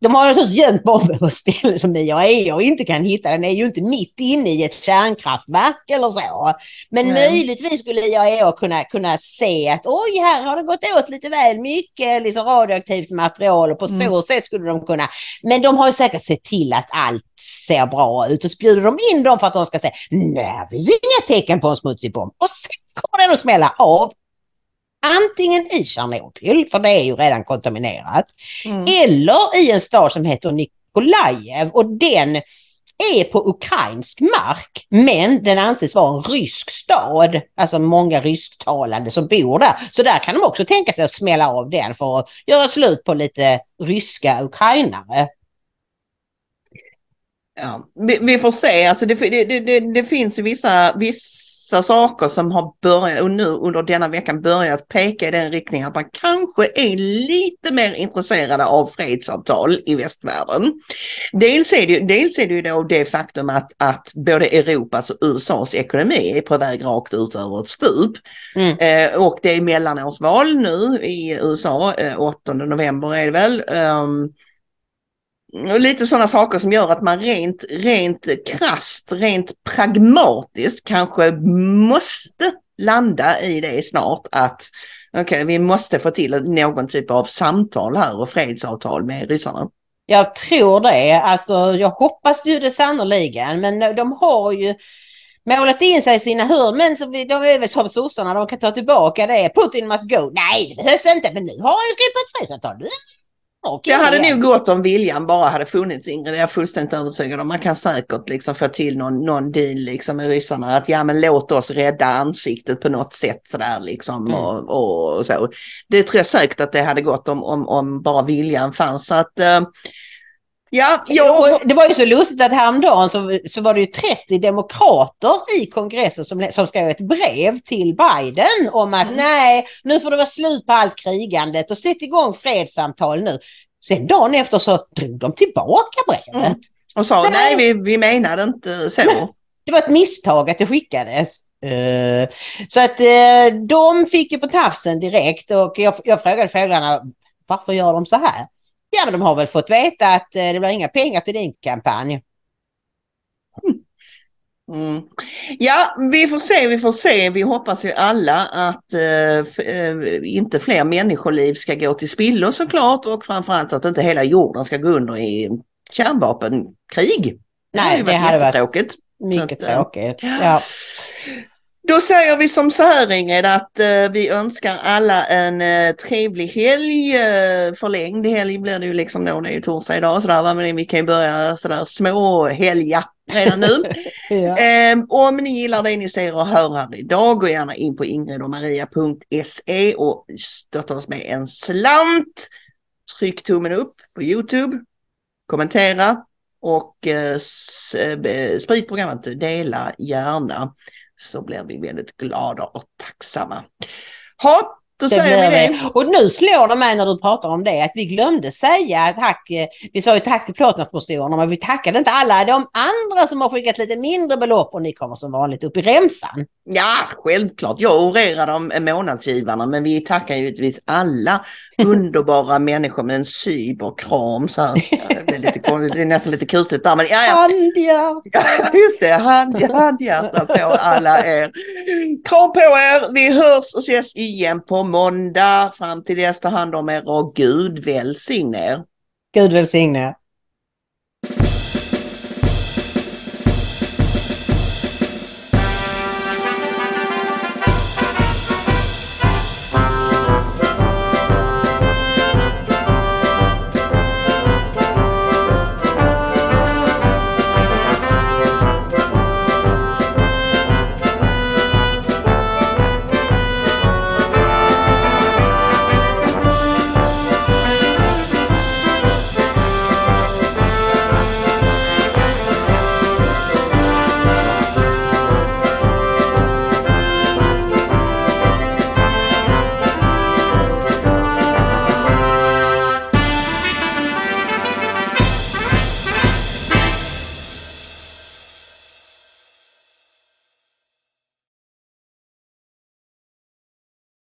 de har naturligtvis gömt bomben på ett ställe som IAEA och inte kan hitta. Den är ju inte mitt inne i ett kärnkraftverk eller så. Men Nej. möjligtvis skulle IAEA kunna, kunna se att oj, här har det gått åt lite väl mycket liksom radioaktivt material och på så Mm. sätt skulle de kunna. Men de har ju säkert sett till att allt ser bra ut och så bjuder de in dem för att de ska säga nej, det finns inga tecken på en smutsig bomb. Och sen kommer den att smälla av. Antingen i Tjernobyl, för det är ju redan kontaminerat, eller i en stad som heter Nikolajev och den är på ukrainsk mark, men den anses vara en rysk stad, alltså många rysktalande som bor där. Så där kan de också tänka sig att smälla av den för att göra slut på lite ryska ukrainare. Ja, vi, vi får se, alltså det, det, det, det, finns ju vissa, vissa saker som har börjat och nu under denna veckan börjat peka i den riktningen att man kanske är lite mer intresserade av fredsavtal i västvärlden. Dels är det, ju- dels är det ju då det faktum att, att både Europas och USAs ekonomi är på väg rakt ut över ett stup. Eh, och det är mellanårsval nu i USA, eh, 8 november är det väl. Ehm, och lite sådana saker som gör att man rent, rent krasst, rent pragmatiskt kanske måste landa i det snart att okej, vi måste få till någon typ av samtal här och fredsavtal med ryssarna. Jag tror det. Alltså, jag hoppas ju det sannoliken, men de har ju målat in sig i sina hörn. Men så vi, de är väl som sossarna, de kan ta tillbaka det. Putin must go. Nej, det behövs inte, men nu har han ju skrivit på ett fredsavtal okej. Det hade nog gått om viljan bara hade funnits Ingrid, det är jag fullständigt övertygad om. Man kan säkert liksom få till någon, någon deal liksom med ryssarna att ja men låt oss rädda ansiktet på något sätt sådär liksom Mm. och, och så. Det tror jag säkert att det hade gått om, om, om bara viljan fanns. Så att eh, ja, jag... Och Det var ju så lustigt att häromdagen så, så var det ju 30 demokrater i kongressen som, som skrev ett brev till Biden om Mm. att nej, nu får det vara slut på allt krigandet och sätt igång fredssamtal nu. Sen dagen efter så drog de tillbaka brevet. Mm. Och sa nej, vi, vi menade inte så. Det var ett misstag att det skickades. Eh, så att eh, de fick ju på tafsen direkt och jag, jag frågade fåglarna varför gör de så här? Ja men de har väl fått veta att eh, det blir inga pengar till din kampanj. Mm. Ja, vi får se, vi får se. Vi hoppas ju alla att eh, eh, inte fler människoliv ska gå till spillo såklart och framförallt att inte hela jorden ska gå under i kärnvapenkrig. Det hade Nej, ju det varit hade varit. Mycket att, eh, tråkigt. Ja. Då säger vi som så här Ingrid att eh, vi önskar alla en eh, trevlig helg. Eh, förlängd helg blir det ju liksom då, det är ju torsdag idag sådär va? men vi kan ju börja sådär små helga redan nu. Ja. Eh, om ni gillar det ni ser och hör här idag, gå gärna in på ingridomaria.se och stötta oss med en slant. Tryck tummen upp på Youtube, kommentera och eh, eh, sprid programmet, dela gärna så blir vi väldigt glada och tacksamma. Ha, då Det säger vi det. Och nu slår det mig när du pratar om det att vi glömde säga tack. eh, Vi sa ju tack till plåtnadspostorerna men vi tackade inte alla de andra som har skickat lite mindre belopp och ni kommer som vanligt upp i remsan. Ja, självklart. Jag orerar de månadsgivarna, men vi tackar givetvis alla underbara människor med en cyberkram. Så här. Det, är lite, konstigt, det är nästan lite kusligt där, men ja, ja. Handhjärta! Just det. Hand, handhjärta på alla er. Kram på er. Vi hörs och ses igen på måndag. Fram till dess, ta hand om er och Gud välsigne er. Gud välsigne er.